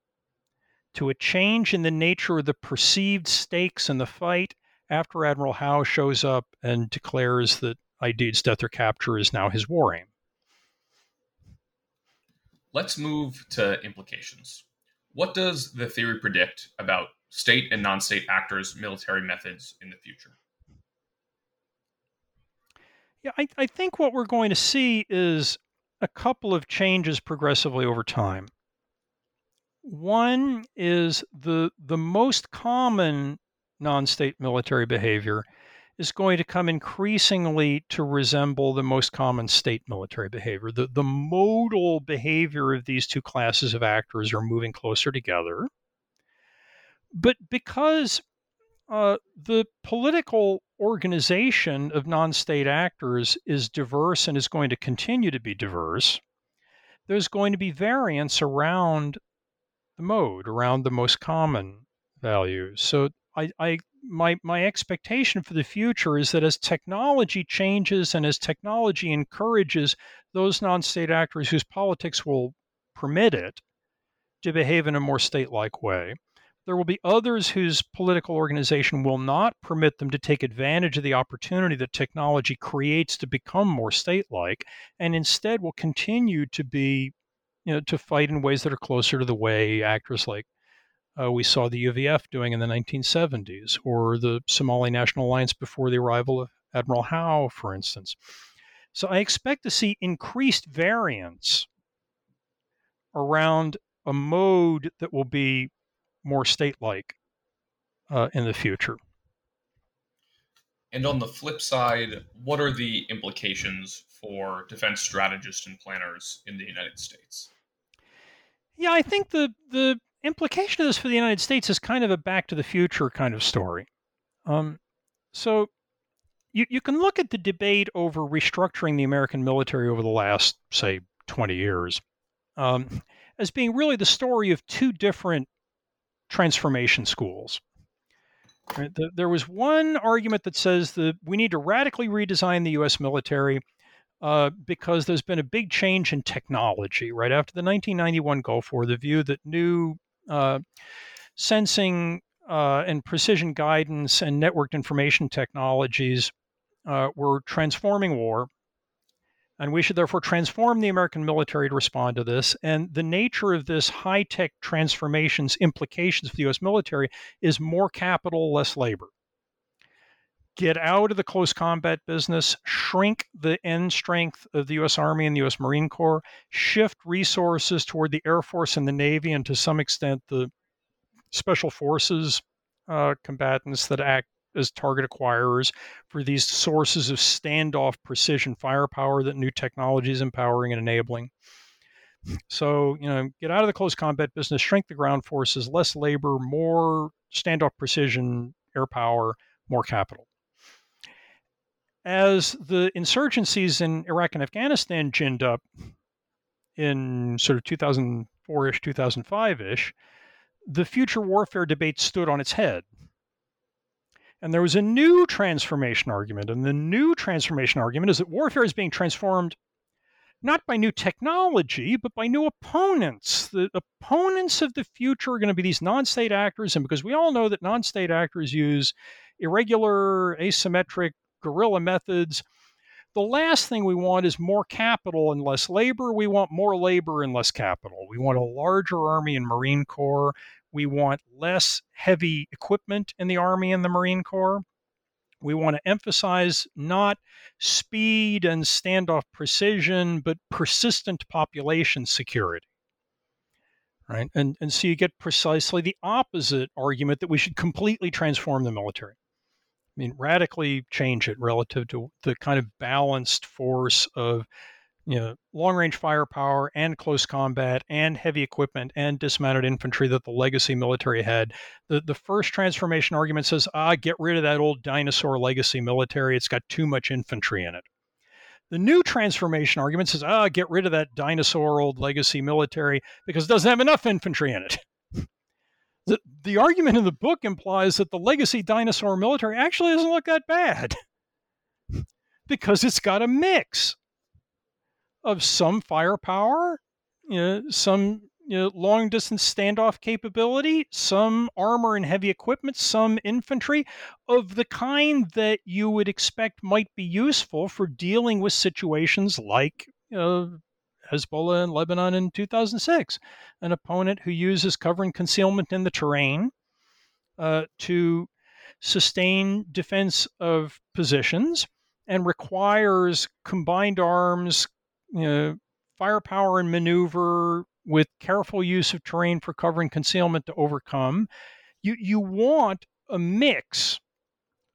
to a change in the nature of the perceived stakes in the fight after Admiral Howe shows up and declares that Aidid's death or capture is now his war aim. Let's move to implications. What does the theory predict about state and non state actors' military methods in the future? Yeah, I, I think what we're going to see is a couple of changes progressively over time. One is the the most common non-state military behavior is going to come increasingly to resemble the most common state military behavior. The, the modal behavior of these two classes of actors are moving closer together. But because uh, the political organization of non state actors is diverse and is going to continue to be diverse, there's going to be variance around the mode, around the most common values. So I, I my my expectation for the future is that as technology changes and as technology encourages those non-state actors whose politics will permit it to behave in a more state-like way there will be others whose political organization will not permit them to take advantage of the opportunity that technology creates to become more state-like and instead will continue to be you know to fight in ways that are closer to the way actors like uh, we saw the UVF doing in the 1970s, or the Somali National Alliance before the arrival of Admiral Howe, for instance. So I expect to see increased variance around a mode that will be more state like uh, in the future. And on the flip side, what are the implications for defense strategists and planners in the United States? Yeah, I think the the implication of this for the United States is kind of a back to the future kind of story. Um, so you, you can look at the debate over restructuring the American military over the last, say, 20 years um, as being really the story of two different transformation schools. Right? The, there was one argument that says that we need to radically redesign the U.S. military uh, because there's been a big change in technology. Right after the 1991 Gulf War, the view that new uh, sensing uh, and precision guidance and networked information technologies uh, were transforming war. And we should therefore transform the American military to respond to this. And the nature of this high tech transformation's implications for the US military is more capital, less labor. Get out of the close combat business, shrink the end strength of the US Army and the US Marine Corps, shift resources toward the Air Force and the Navy, and to some extent the special forces uh, combatants that act as target acquirers for these sources of standoff precision firepower that new technology is empowering and enabling. So, you know, get out of the close combat business, shrink the ground forces, less labor, more standoff precision, air power, more capital. As the insurgencies in Iraq and Afghanistan ginned up in sort of 2004 ish, 2005 ish, the future warfare debate stood on its head. And there was a new transformation argument. And the new transformation argument is that warfare is being transformed not by new technology, but by new opponents. The opponents of the future are going to be these non state actors. And because we all know that non state actors use irregular, asymmetric, guerrilla methods, the last thing we want is more capital and less labor. We want more labor and less capital. We want a larger Army and Marine Corps. We want less heavy equipment in the Army and the Marine Corps. We want to emphasize not speed and standoff precision, but persistent population security. Right? And, and so you get precisely the opposite argument that we should completely transform the military. I mean, radically change it relative to the kind of balanced force of you know, long range firepower and close combat and heavy equipment and dismounted infantry that the legacy military had. The, the first transformation argument says, ah, get rid of that old dinosaur legacy military. It's got too much infantry in it. The new transformation argument says, ah, get rid of that dinosaur old legacy military because it doesn't have enough infantry in it. the, the argument in the book implies that the legacy dinosaur military actually doesn't look that bad because it's got a mix of some firepower, you know, some you know, long distance standoff capability, some armor and heavy equipment, some infantry of the kind that you would expect might be useful for dealing with situations like know, Hezbollah in Lebanon in 2006, an opponent who uses cover and concealment in the terrain uh, to sustain defense of positions and requires combined arms, you know, firepower and maneuver with careful use of terrain for cover and concealment to overcome. You you want a mix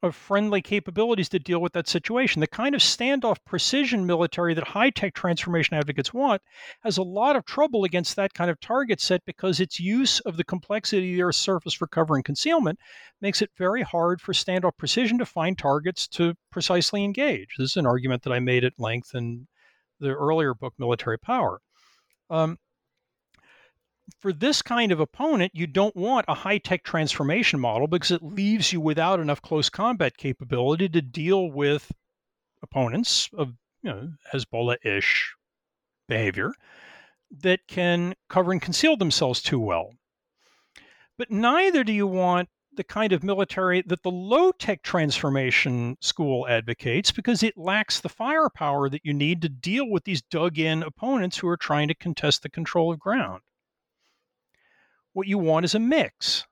of friendly capabilities to deal with that situation. The kind of standoff precision military that high tech transformation advocates want has a lot of trouble against that kind of target set because its use of the complexity of the Earth's surface for cover and concealment makes it very hard for standoff precision to find targets to precisely engage. This is an argument that I made at length in the earlier book, Military Power. Um, for this kind of opponent, you don't want a high tech transformation model because it leaves you without enough close combat capability to deal with opponents of you know, Hezbollah ish behavior that can cover and conceal themselves too well. But neither do you want the kind of military that the low tech transformation school advocates because it lacks the firepower that you need to deal with these dug in opponents who are trying to contest the control of ground. What you want is a mix,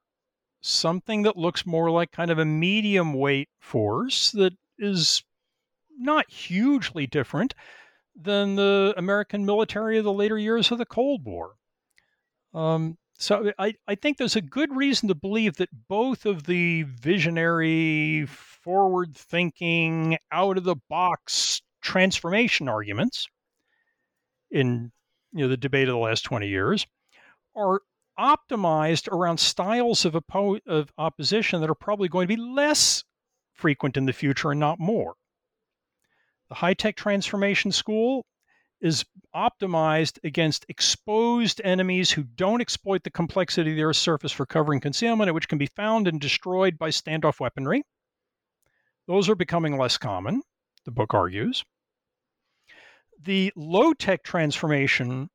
something that looks more like kind of a medium weight force that is not hugely different than the American military of the later years of the Cold War. Um, so I, I think there's a good reason to believe that both of the visionary, forward thinking, out of the box transformation arguments in you know, the debate of the last 20 years are optimized around styles of, oppo- of opposition that are probably going to be less frequent in the future and not more. The high tech transformation school is optimized against exposed enemies who don't exploit the complexity of the Earth's surface for cover and concealment, which can be found and destroyed by standoff weaponry. Those are becoming less common, the book argues. The low tech transformation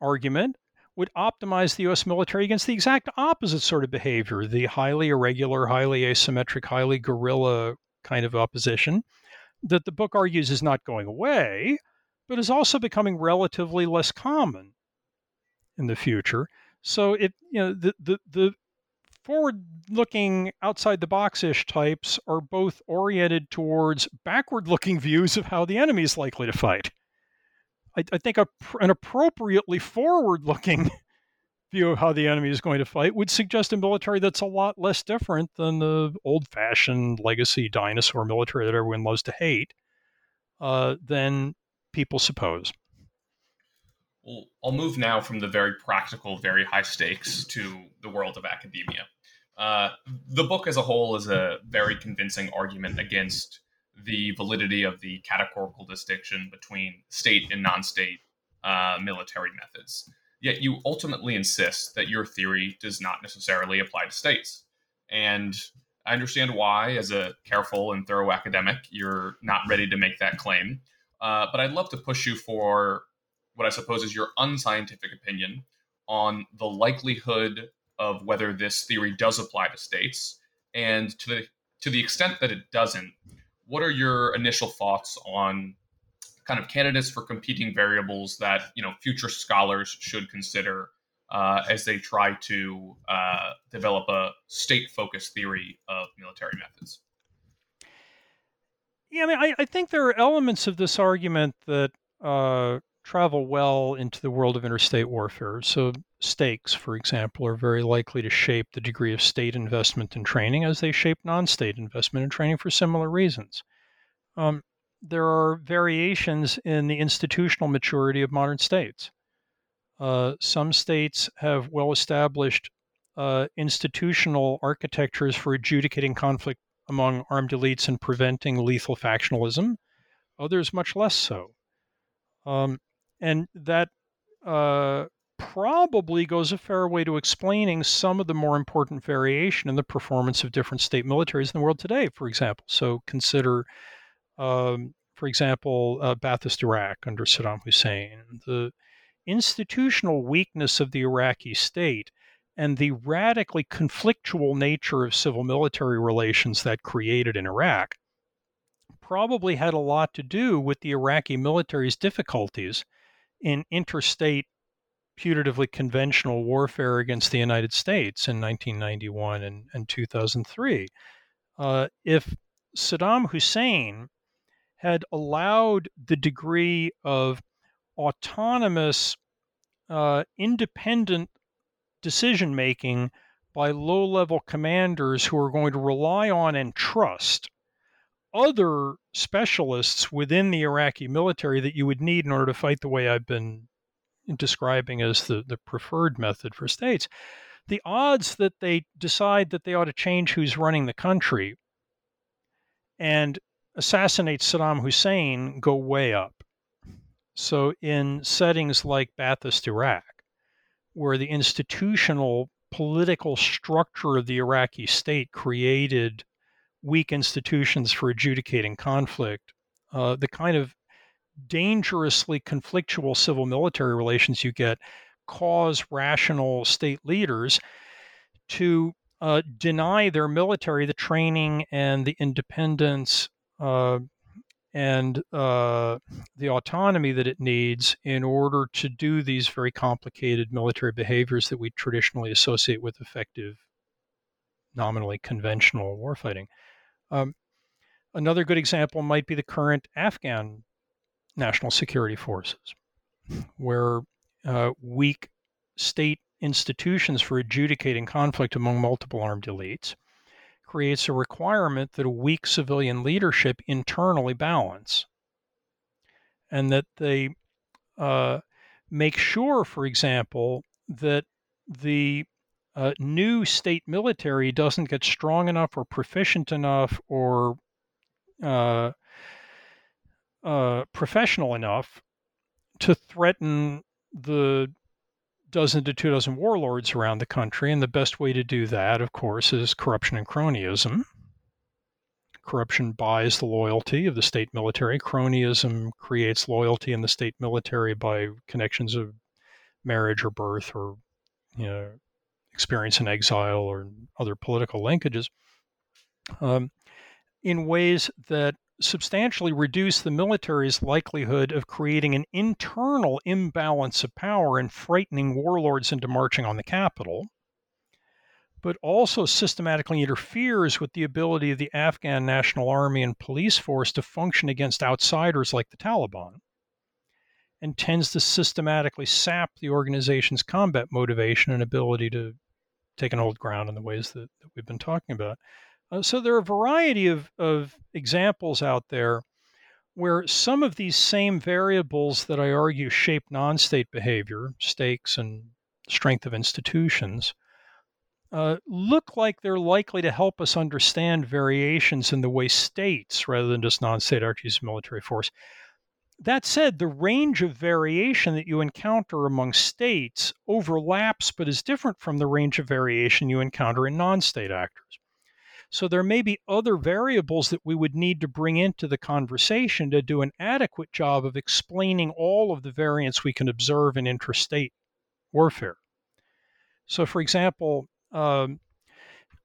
argument would optimize the US military against the exact opposite sort of behavior the highly irregular, highly asymmetric, highly guerrilla kind of opposition that the book argues is not going away, but is also becoming relatively less common in the future. So it you know the the, the forward looking outside the box ish types are both oriented towards backward looking views of how the enemy is likely to fight. I, I think a, an appropriately forward looking view of how the enemy is going to fight would suggest a military that's a lot less different than the old fashioned legacy dinosaur military that everyone loves to hate uh, than people suppose. Well, I'll move now from the very practical, very high stakes to the world of academia. Uh, the book as a whole is a very convincing argument against the validity of the categorical distinction between state and non state uh, military methods. Yet you ultimately insist that your theory does not necessarily apply to states. And I understand why, as a careful and thorough academic, you're not ready to make that claim. Uh, but I'd love to push you for what I suppose is your unscientific opinion on the likelihood of whether this theory does apply to states, and to the to the extent that it doesn't, what are your initial thoughts on kind of candidates for competing variables that you know future scholars should consider uh, as they try to uh, develop a state-focused theory of military methods? Yeah, I mean, I, I think there are elements of this argument that uh, travel well into the world of interstate warfare. So, stakes, for example, are very likely to shape the degree of state investment in training as they shape non state investment in training for similar reasons. Um, there are variations in the institutional maturity of modern states. Uh, some states have well established uh, institutional architectures for adjudicating conflict among armed elites and preventing lethal factionalism, others much less so. Um, and that uh, probably goes a fair way to explaining some of the more important variation in the performance of different state militaries in the world today, for example. So consider, um, for example, uh, Ba'athist Iraq under Saddam Hussein, the institutional weakness of the Iraqi state and the radically conflictual nature of civil military relations that created in Iraq probably had a lot to do with the Iraqi military's difficulties in interstate putatively conventional warfare against the United States in 1991 and, and 2003. Uh, if Saddam Hussein had allowed the degree of autonomous, uh, independent decision making by low level commanders who are going to rely on and trust other specialists within the Iraqi military that you would need in order to fight the way I've been describing as the, the preferred method for states, the odds that they decide that they ought to change who's running the country and assassinate Saddam Hussein go way up. So, in settings like Ba'athist Iraq, where the institutional political structure of the Iraqi state created weak institutions for adjudicating conflict, uh, the kind of dangerously conflictual civil military relations you get cause rational state leaders to uh, deny their military the training and the independence uh, and uh, the autonomy that it needs in order to do these very complicated military behaviors that we traditionally associate with effective, nominally conventional warfighting. Um, another good example might be the current Afghan national security forces, where uh, weak state institutions for adjudicating conflict among multiple armed elites creates a requirement that a weak civilian leadership internally balance. And that they uh, make sure, for example, that the uh, new state military doesn't get strong enough or proficient enough or uh, uh, professional enough to threaten the dozen to two dozen warlords around the country. And the best way to do that, of course, is corruption and cronyism. Corruption buys the loyalty of the state military. Cronyism creates loyalty in the state military by connections of marriage or birth or you know experience in exile or other political linkages um, in ways that substantially reduce the military's likelihood of creating an internal imbalance of power and frightening warlords into marching on the capital, but also systematically interferes with the ability of the Afghan National Army and police force to function against outsiders like the Taliban and tends to systematically sap the organization's combat motivation and ability to taken old ground in the ways that, that we've been talking about. Uh, so there are a variety of, of examples out there where some of these same variables that I argue shape non state behavior, stakes and strength of institutions, uh, look like they're likely to help us understand variations in the way states, rather than just non state actors, use military force, that said, the range of variation that you encounter among states overlaps but is different from the range of variation you encounter in non state actors. So there may be other variables that we would need to bring into the conversation to do an adequate job of explaining all of the variants we can observe in interstate warfare. So, for example, um,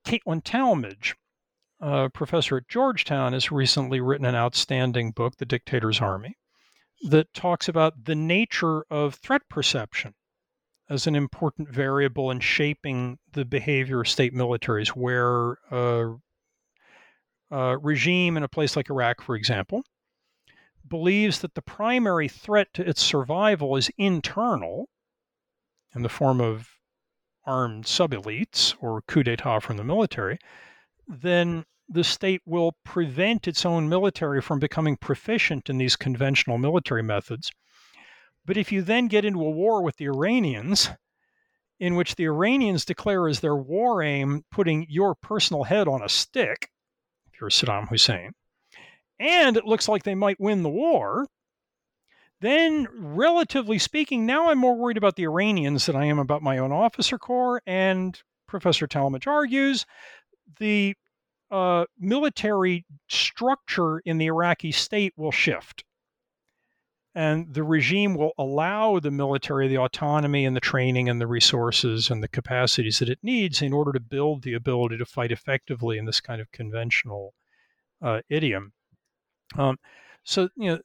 Caitlin Talmadge, a professor at Georgetown, has recently written an outstanding book, The Dictator's Army, that talks about the nature of threat perception as an important variable in shaping the behavior of state militaries, where a, a regime in a place like Iraq, for example, believes that the primary threat to its survival is internal in the form of armed sub elites or coup d'etat from the military, then the state will prevent its own military from becoming proficient in these conventional military methods but if you then get into a war with the Iranians, in which the Iranians declare as their war aim putting your personal head on a stick, if you're Saddam Hussein, and it looks like they might win the war, then relatively speaking, now I'm more worried about the Iranians than I am about my own officer corps. And Professor Talmadge argues the uh, military structure in the Iraqi state will shift and the regime will allow the military the autonomy and the training and the resources and the capacities that it needs in order to build the ability to fight effectively in this kind of conventional uh, idiom. Um, so you know,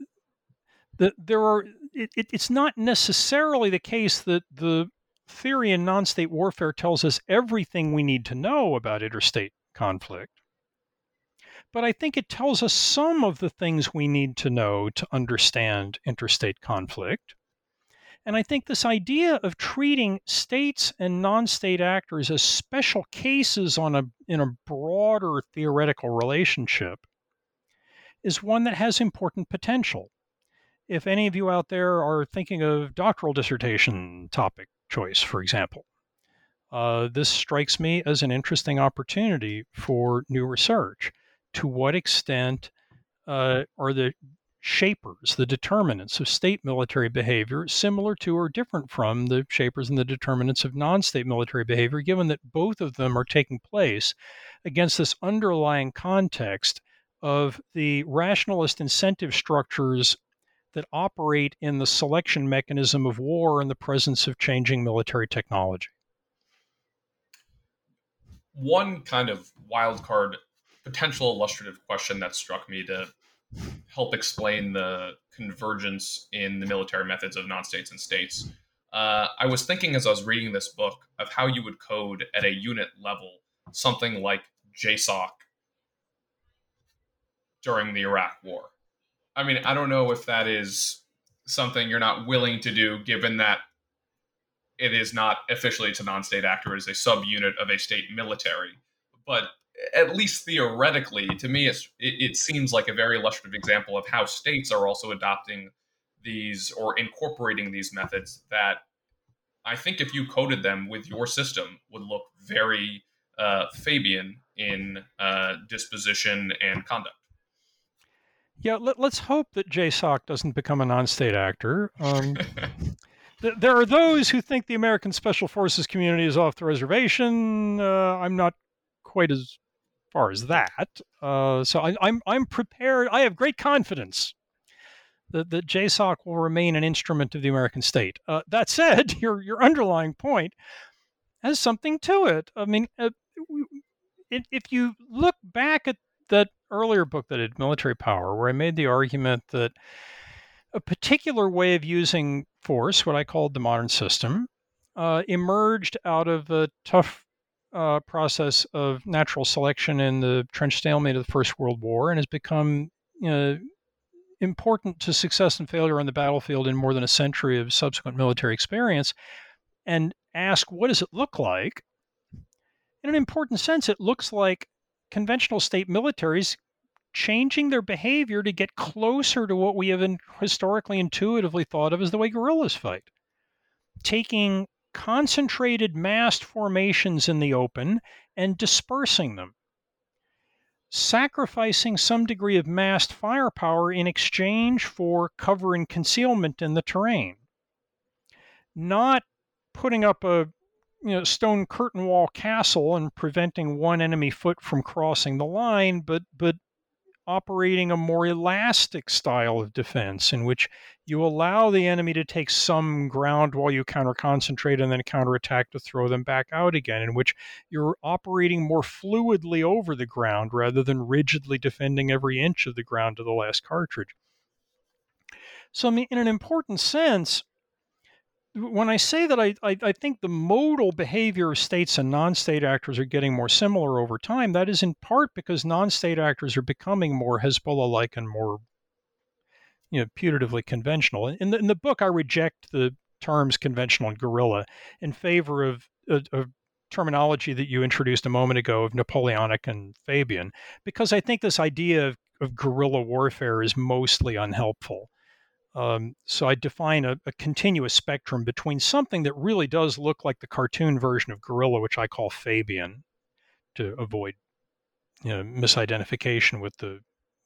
the, there are. It, it, it's not necessarily the case that the theory in non-state warfare tells us everything we need to know about interstate conflict but I think it tells us some of the things we need to know to understand interstate conflict. And I think this idea of treating states and non state actors as special cases on a, in a broader theoretical relationship is one that has important potential. If any of you out there are thinking of doctoral dissertation topic choice, for example, uh, this strikes me as an interesting opportunity for new research to what extent uh, are the shapers, the determinants of state military behavior, similar to or different from the shapers and the determinants of non state military behavior, given that both of them are taking place against this underlying context of the rationalist incentive structures that operate in the selection mechanism of war in the presence of changing military technology. One kind of wild card potential illustrative question that struck me to help explain the convergence in the military methods of non-states and states. Uh, I was thinking as I was reading this book of how you would code at a unit level something like JSOC during the Iraq War. I mean, I don't know if that is something you're not willing to do, given that it is not officially it's a non-state actor, it is a subunit of a state military. But at least theoretically, to me, it, it seems like a very illustrative example of how states are also adopting these or incorporating these methods that I think if you coded them with your system would look very uh, Fabian in uh, disposition and conduct. Yeah, let, us hope that JSOC doesn't become a non-state actor. Um, th- there are those who think the American Special Forces community is off the reservation. Uh, I'm not quite as far as that. Uh, so I, am I'm, I'm prepared. I have great confidence that, that JSOC will remain an instrument of the American state. Uh, that said, your your underlying point has something to it. I mean, uh, if you look back at that earlier book that had military power, where I made the argument that a particular way of using force, what I called the modern system, uh, emerged out of a tough uh, process of natural selection in the trench stalemate of the First World War and has become you know, important to success and failure on the battlefield in more than a century of subsequent military experience. And ask, what does it look like? In an important sense, it looks like conventional state militaries changing their behavior to get closer to what we have historically intuitively thought of as the way guerrillas fight. Taking concentrated massed formations in the open and dispersing them, sacrificing some degree of massed firepower in exchange for cover and concealment in the terrain, not putting up a you know, stone curtain wall castle and preventing one enemy foot from crossing the line, but but operating a more elastic style of defense in which you allow the enemy to take some ground while you counter concentrate and then counterattack to throw them back out again, in which you're operating more fluidly over the ground rather than rigidly defending every inch of the ground to the last cartridge. So, in an important sense, when I say that I, I, I, think the modal behavior of states and non state actors are getting more similar over time, that is in part because non state actors are becoming more Hezbollah like and more you know, putatively conventional. In the, in the book, I reject the terms conventional and guerrilla in favor of, of terminology that you introduced a moment ago of Napoleonic and Fabian, because I think this idea of, of guerrilla warfare is mostly unhelpful. Um, so I define a, a, continuous spectrum between something that really does look like the cartoon version of guerrilla, which I call Fabian, to avoid you know, misidentification with the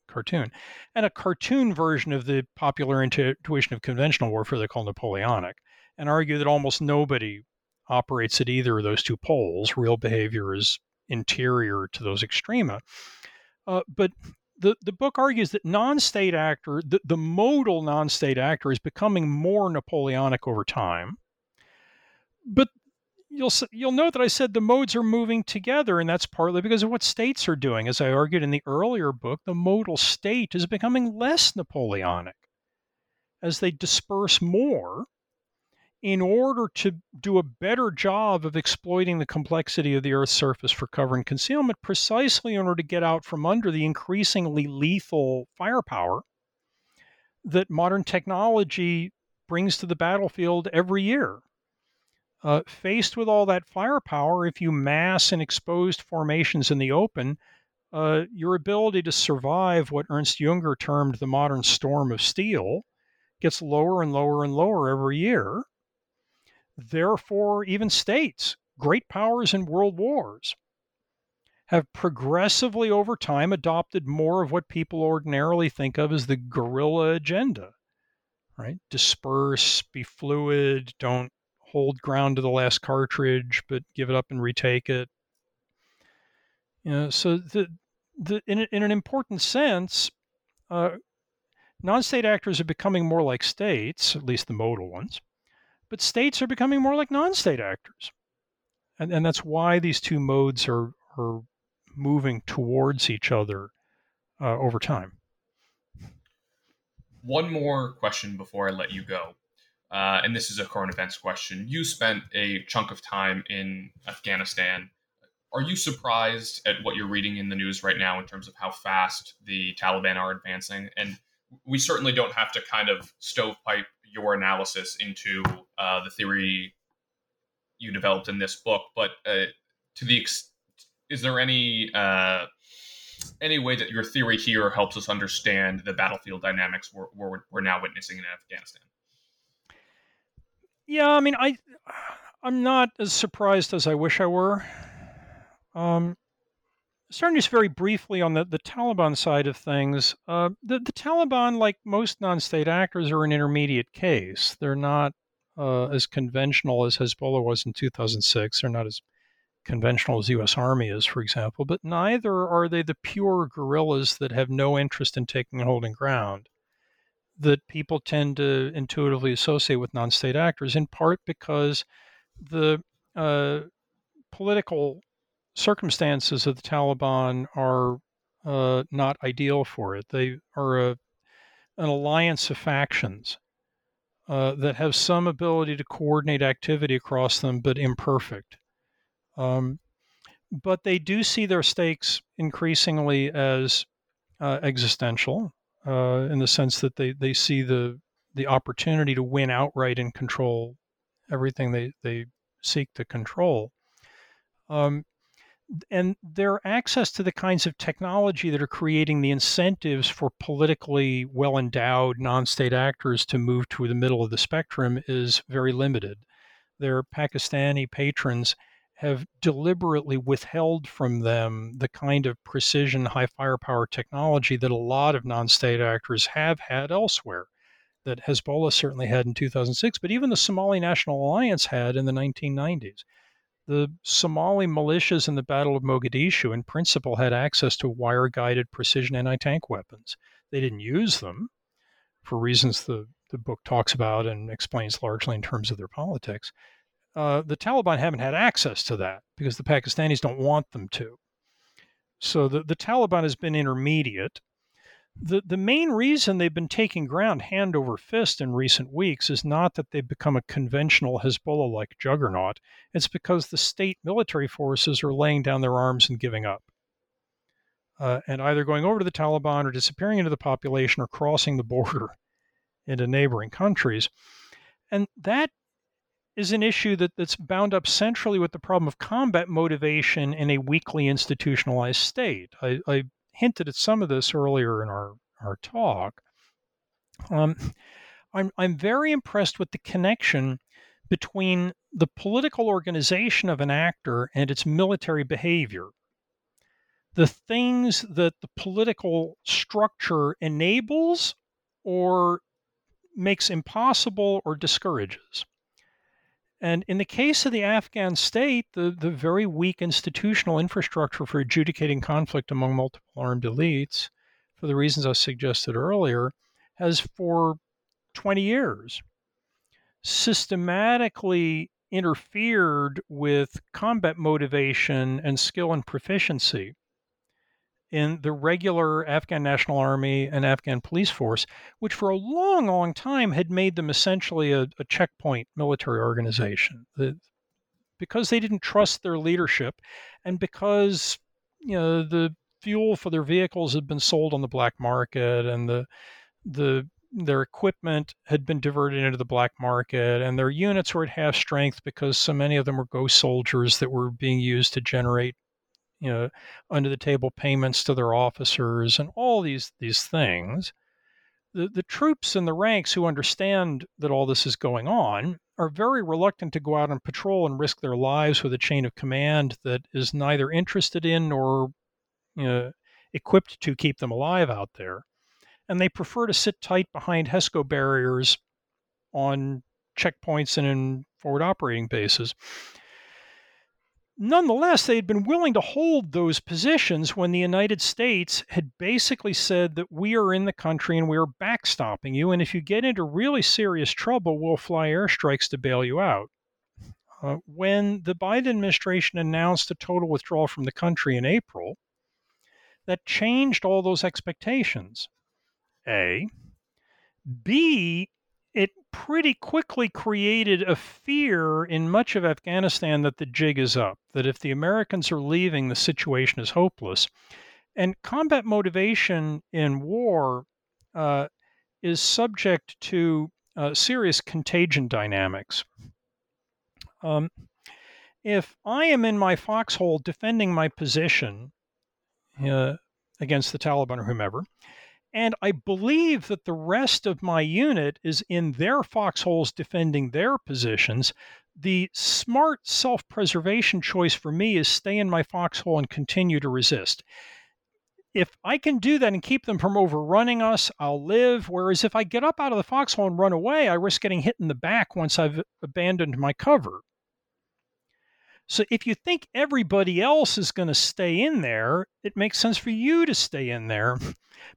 cartoon, and a cartoon version of the popular intuition of conventional warfare they call Napoleonic, and argue that almost nobody operates at either of those two poles. Real behavior is interior to those extrema. Uh, but the, the book argues that non-state actor, the, the modal non-state actor is becoming more Napoleonic over time. But you'll you'll note that I said the modes are moving together, and that's partly because of what states are doing. As I argued in the earlier book, the modal state is becoming less Napoleonic as they disperse more in order to do a better job of exploiting the complexity of the Earth's surface for cover and concealment, precisely in order to get out from under the increasingly lethal firepower that modern technology brings to the battlefield every year. Uh, faced with all that firepower, if you mass in exposed formations in the open, uh, your ability to survive what Ernst Junger termed the modern storm of steel gets lower and lower and lower every year. Therefore, even states, great powers in world wars, have progressively over time adopted more of what people ordinarily think of as the guerrilla agenda, right? Disperse, be fluid, don't hold ground to the last cartridge, but give it up and retake it. You know, so the, the in, in an important sense, uh, non-state actors are becoming more like states, at least the modal ones, but states are becoming more like non state actors. And, and that's why these two modes are, are moving towards each other uh, over time. One more question before I let you go. Uh, and this is a current events question. You spent a chunk of time in Afghanistan. Are you surprised at what you're reading in the news right now in terms of how fast the Taliban are advancing? And we certainly don't have to kind of stovepipe your analysis into uh, the theory you developed in this book, but uh, to the ex- is there any uh, any way that your theory here helps us understand the battlefield dynamics we're, we're, we're now witnessing in Afghanistan? Yeah, I mean, I I'm not as surprised as I wish I were. Um, starting just very briefly on the, the Taliban side of things, uh, the, the Taliban, like most non state actors, are an intermediate case. They're not uh, as conventional as Hezbollah was in 2006. They're not as conventional as the U.S. Army is, for example, but neither are they the pure guerrillas that have no interest in taking and holding ground that people tend to intuitively associate with non state actors, in part because the uh, political circumstances of the Taliban are uh, not ideal for it. They are a, an alliance of factions uh, that have some ability to coordinate activity across them, but imperfect. Um, but they do see their stakes increasingly as uh, existential uh, in the sense that they, they see the the opportunity to win outright and control everything they, they seek to control. Um, and their access to the kinds of technology that are creating the incentives for politically well endowed non state actors to move to the middle of the spectrum is very limited. Their Pakistani patrons have deliberately withheld from them the kind of precision, high firepower technology that a lot of non state actors have had elsewhere, that Hezbollah certainly had in 2006, but even the Somali National Alliance had in the 1990s. The Somali militias in the Battle of Mogadishu, in principle, had access to wire guided precision anti tank weapons. They didn't use them for reasons the, the book talks about and explains largely in terms of their politics. Uh, the Taliban haven't had access to that because the Pakistanis don't want them to. So the, the Taliban has been intermediate. The, the main reason they've been taking ground hand over fist in recent weeks is not that they've become a conventional Hezbollah like juggernaut. It's because the state military forces are laying down their arms and giving up. Uh, and either going over to the Taliban or disappearing into the population or crossing the border into neighboring countries. And that is an issue that, that's bound up centrally with the problem of combat motivation in a weakly institutionalized state. I, I hinted at some of this earlier in our, our talk. Um, I'm, I'm very impressed with the connection between the political organization of an actor and its military behavior. The things that the political structure enables or makes impossible or discourages. And in the case of the Afghan state, the, the very weak institutional infrastructure for adjudicating conflict among multiple armed elites, for the reasons I suggested earlier, has for 20 years systematically interfered with combat motivation and skill and proficiency in the regular Afghan National Army and Afghan police force, which for a long, long time had made them essentially a, a checkpoint military organization. The, because they didn't trust their leadership, and because you know the fuel for their vehicles had been sold on the black market, and the the their equipment had been diverted into the black market, and their units were at half strength because so many of them were ghost soldiers that were being used to generate you know, under the table payments to their officers and all these these things. The, the troops in the ranks who understand that all this is going on are very reluctant to go out on patrol and risk their lives with a chain of command that is neither interested in nor you know, equipped to keep them alive out there. And they prefer to sit tight behind HESCO barriers on checkpoints and in forward operating bases. Nonetheless, they had been willing to hold those positions when the United States had basically said that we are in the country and we are backstopping you. And if you get into really serious trouble, we'll fly airstrikes to bail you out. Uh, when the Biden administration announced a total withdrawal from the country in April, that changed all those expectations. A. B, it pretty quickly created a fear in much of Afghanistan that the jig is up, that if the Americans are leaving, the situation is hopeless. And combat motivation in war uh, is subject to uh, serious contagion dynamics. Um, if I am in my foxhole defending my position uh, against the Taliban or whomever, and I believe that the rest of my unit is in their foxholes defending their positions. The smart self preservation choice for me is stay in my foxhole and continue to resist. If I can do that and keep them from overrunning us, I'll live. Whereas if I get up out of the foxhole and run away, I risk getting hit in the back once I've abandoned my cover. So if you think everybody else is going to stay in there, it makes sense for you to stay in there.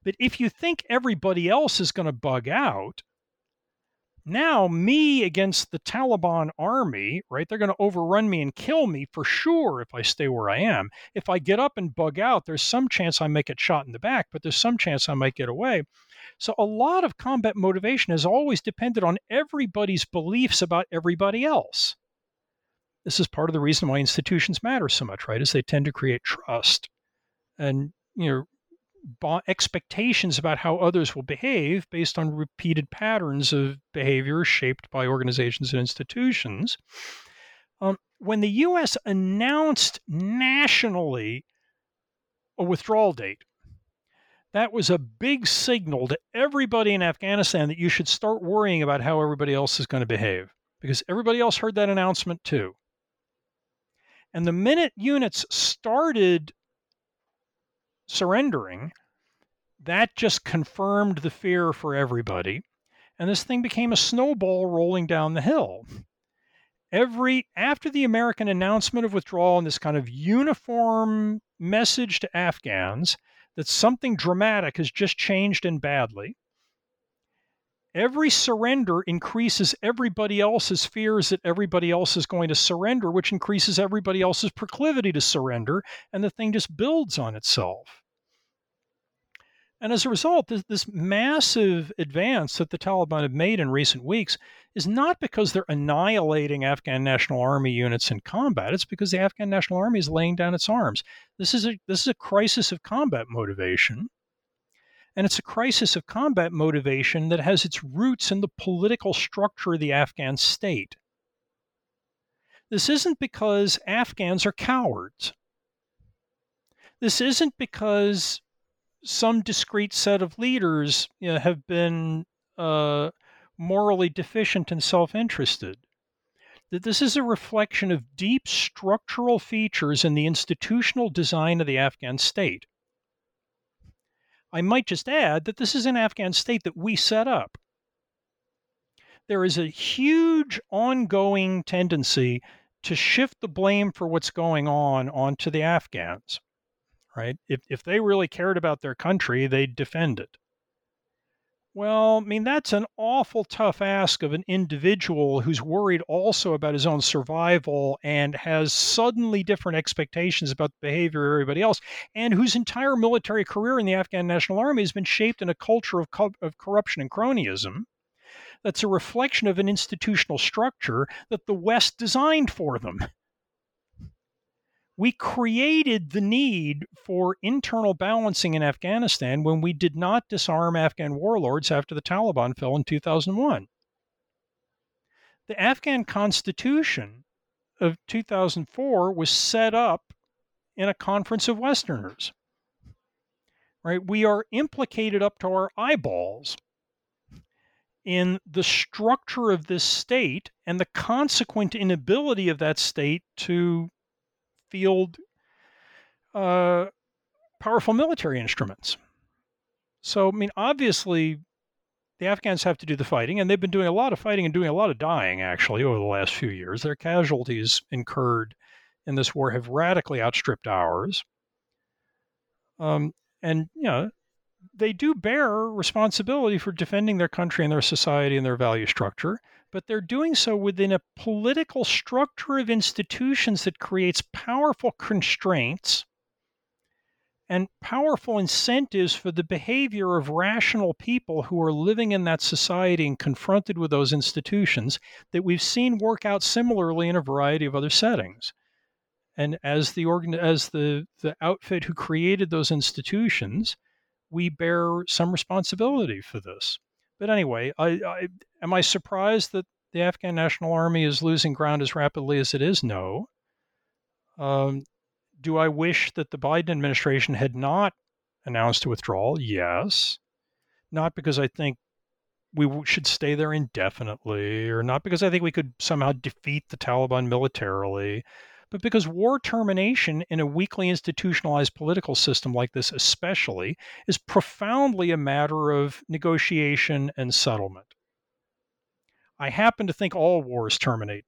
But if you think everybody else is going to bug out, now me against the Taliban army, right? They're going to overrun me and kill me for sure if I stay where I am. If I get up and bug out, there's some chance I might get shot in the back, but there's some chance I might get away. So a lot of combat motivation has always depended on everybody's beliefs about everybody else. This is part of the reason why institutions matter so much, right? Is they tend to create trust and you know expectations about how others will behave based on repeated patterns of behavior shaped by organizations and institutions. Um, when the U.S. announced nationally a withdrawal date, that was a big signal to everybody in Afghanistan that you should start worrying about how everybody else is going to behave because everybody else heard that announcement too. And the minute units started surrendering, that just confirmed the fear for everybody. And this thing became a snowball rolling down the hill. every after the American announcement of withdrawal and this kind of uniform message to Afghans that something dramatic has just changed and badly, every surrender increases everybody else's fears that everybody else is going to surrender, which increases everybody else's proclivity to surrender, and the thing just builds on itself. And as a result, this, this, massive advance that the Taliban have made in recent weeks is not because they're annihilating Afghan National Army units in combat. It's because the Afghan National Army is laying down its arms. This is a this is a crisis of combat motivation. And it's a crisis of combat motivation that has its roots in the political structure of the Afghan state. This isn't because Afghans are cowards. This isn't because some discrete set of leaders you know, have been uh, morally deficient and self interested. That this is a reflection of deep structural features in the institutional design of the Afghan state. I might just add that this is an Afghan state that we set up. There is a huge ongoing tendency to shift the blame for what's going on onto the Afghans right? If, if they really cared about their country, they'd defend it. Well, I mean, that's an awful tough ask of an individual who's worried also about his own survival and has suddenly different expectations about the behavior of everybody else, and whose entire military career in the Afghan National Army has been shaped in a culture of, co- of corruption and cronyism. That's a reflection of an institutional structure that the West designed for them we created the need for internal balancing in Afghanistan when we did not disarm Afghan warlords after the Taliban fell in 2001. The Afghan constitution of 2004 was set up in a conference of Westerners. Right? We are implicated up to our eyeballs in the structure of this state and the consequent inability of that state to field uh, powerful military instruments. So, I mean, obviously, the Afghans have to do the fighting, and they've been doing a lot of fighting and doing a lot of dying, actually, over the last few years. Their casualties incurred in this war have radically outstripped ours. Um, and, you know, they do bear responsibility for defending their country and their society and their value structure but they're doing so within a political structure of institutions that creates powerful constraints and powerful incentives for the behavior of rational people who are living in that society and confronted with those institutions that we've seen work out similarly in a variety of other settings. And as the organ as the, the outfit who created those institutions, we bear some responsibility for this. But anyway, I, I, am I surprised that the Afghan National Army is losing ground as rapidly as it is? No. Um, do I wish that the Biden administration had not announced a withdrawal? Yes. Not because I think we should stay there indefinitely, or not because I think we could somehow defeat the Taliban militarily, but because war termination in a weakly institutionalized political system like this, especially, is profoundly a matter of negotiation and settlement. I happen to think all wars terminate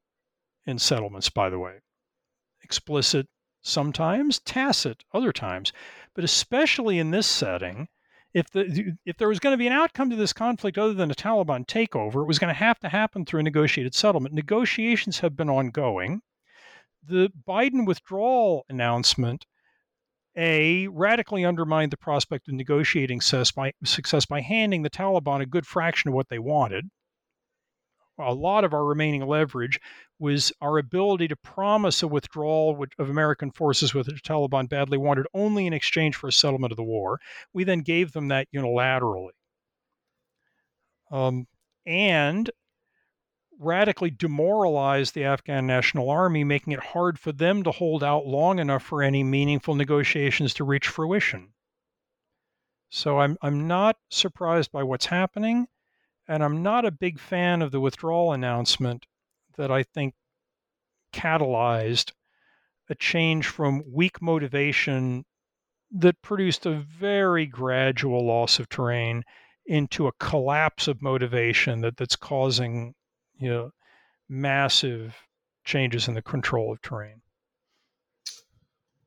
in settlements, by the way. Explicit sometimes, tacit other times. But especially in this setting, if the if there was going to be an outcome to this conflict other than a Taliban takeover, it was going to have to happen through a negotiated settlement. Negotiations have been ongoing the Biden withdrawal announcement a radically undermined the prospect of negotiating success by, success by handing the Taliban a good fraction of what they wanted. A lot of our remaining leverage was our ability to promise a withdrawal of American forces which the Taliban badly wanted only in exchange for a settlement of the war. We then gave them that unilaterally. Um, and radically demoralized the Afghan National Army, making it hard for them to hold out long enough for any meaningful negotiations to reach fruition. So I'm, I'm not surprised by what's happening, and I'm not a big fan of the withdrawal announcement that I think catalyzed a change from weak motivation that produced a very gradual loss of terrain into a collapse of motivation that, that's causing you know, massive changes in the control of terrain.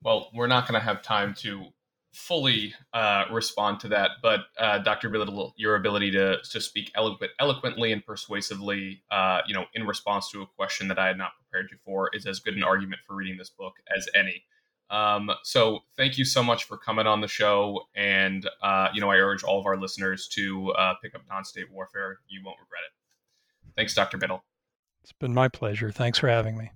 Well, we're not going to have time to fully uh, respond to that, but uh, Dr. Biddle, your ability to to speak eloquent, eloquently and persuasively, uh, you know, in response to a question that I had not prepared you for, is as good an argument for reading this book as any. Um, so, thank you so much for coming on the show, and uh, you know, I urge all of our listeners to uh, pick up Non-State Warfare. You won't regret it. Thanks, Dr. Biddle. It's been my pleasure. Thanks for having me.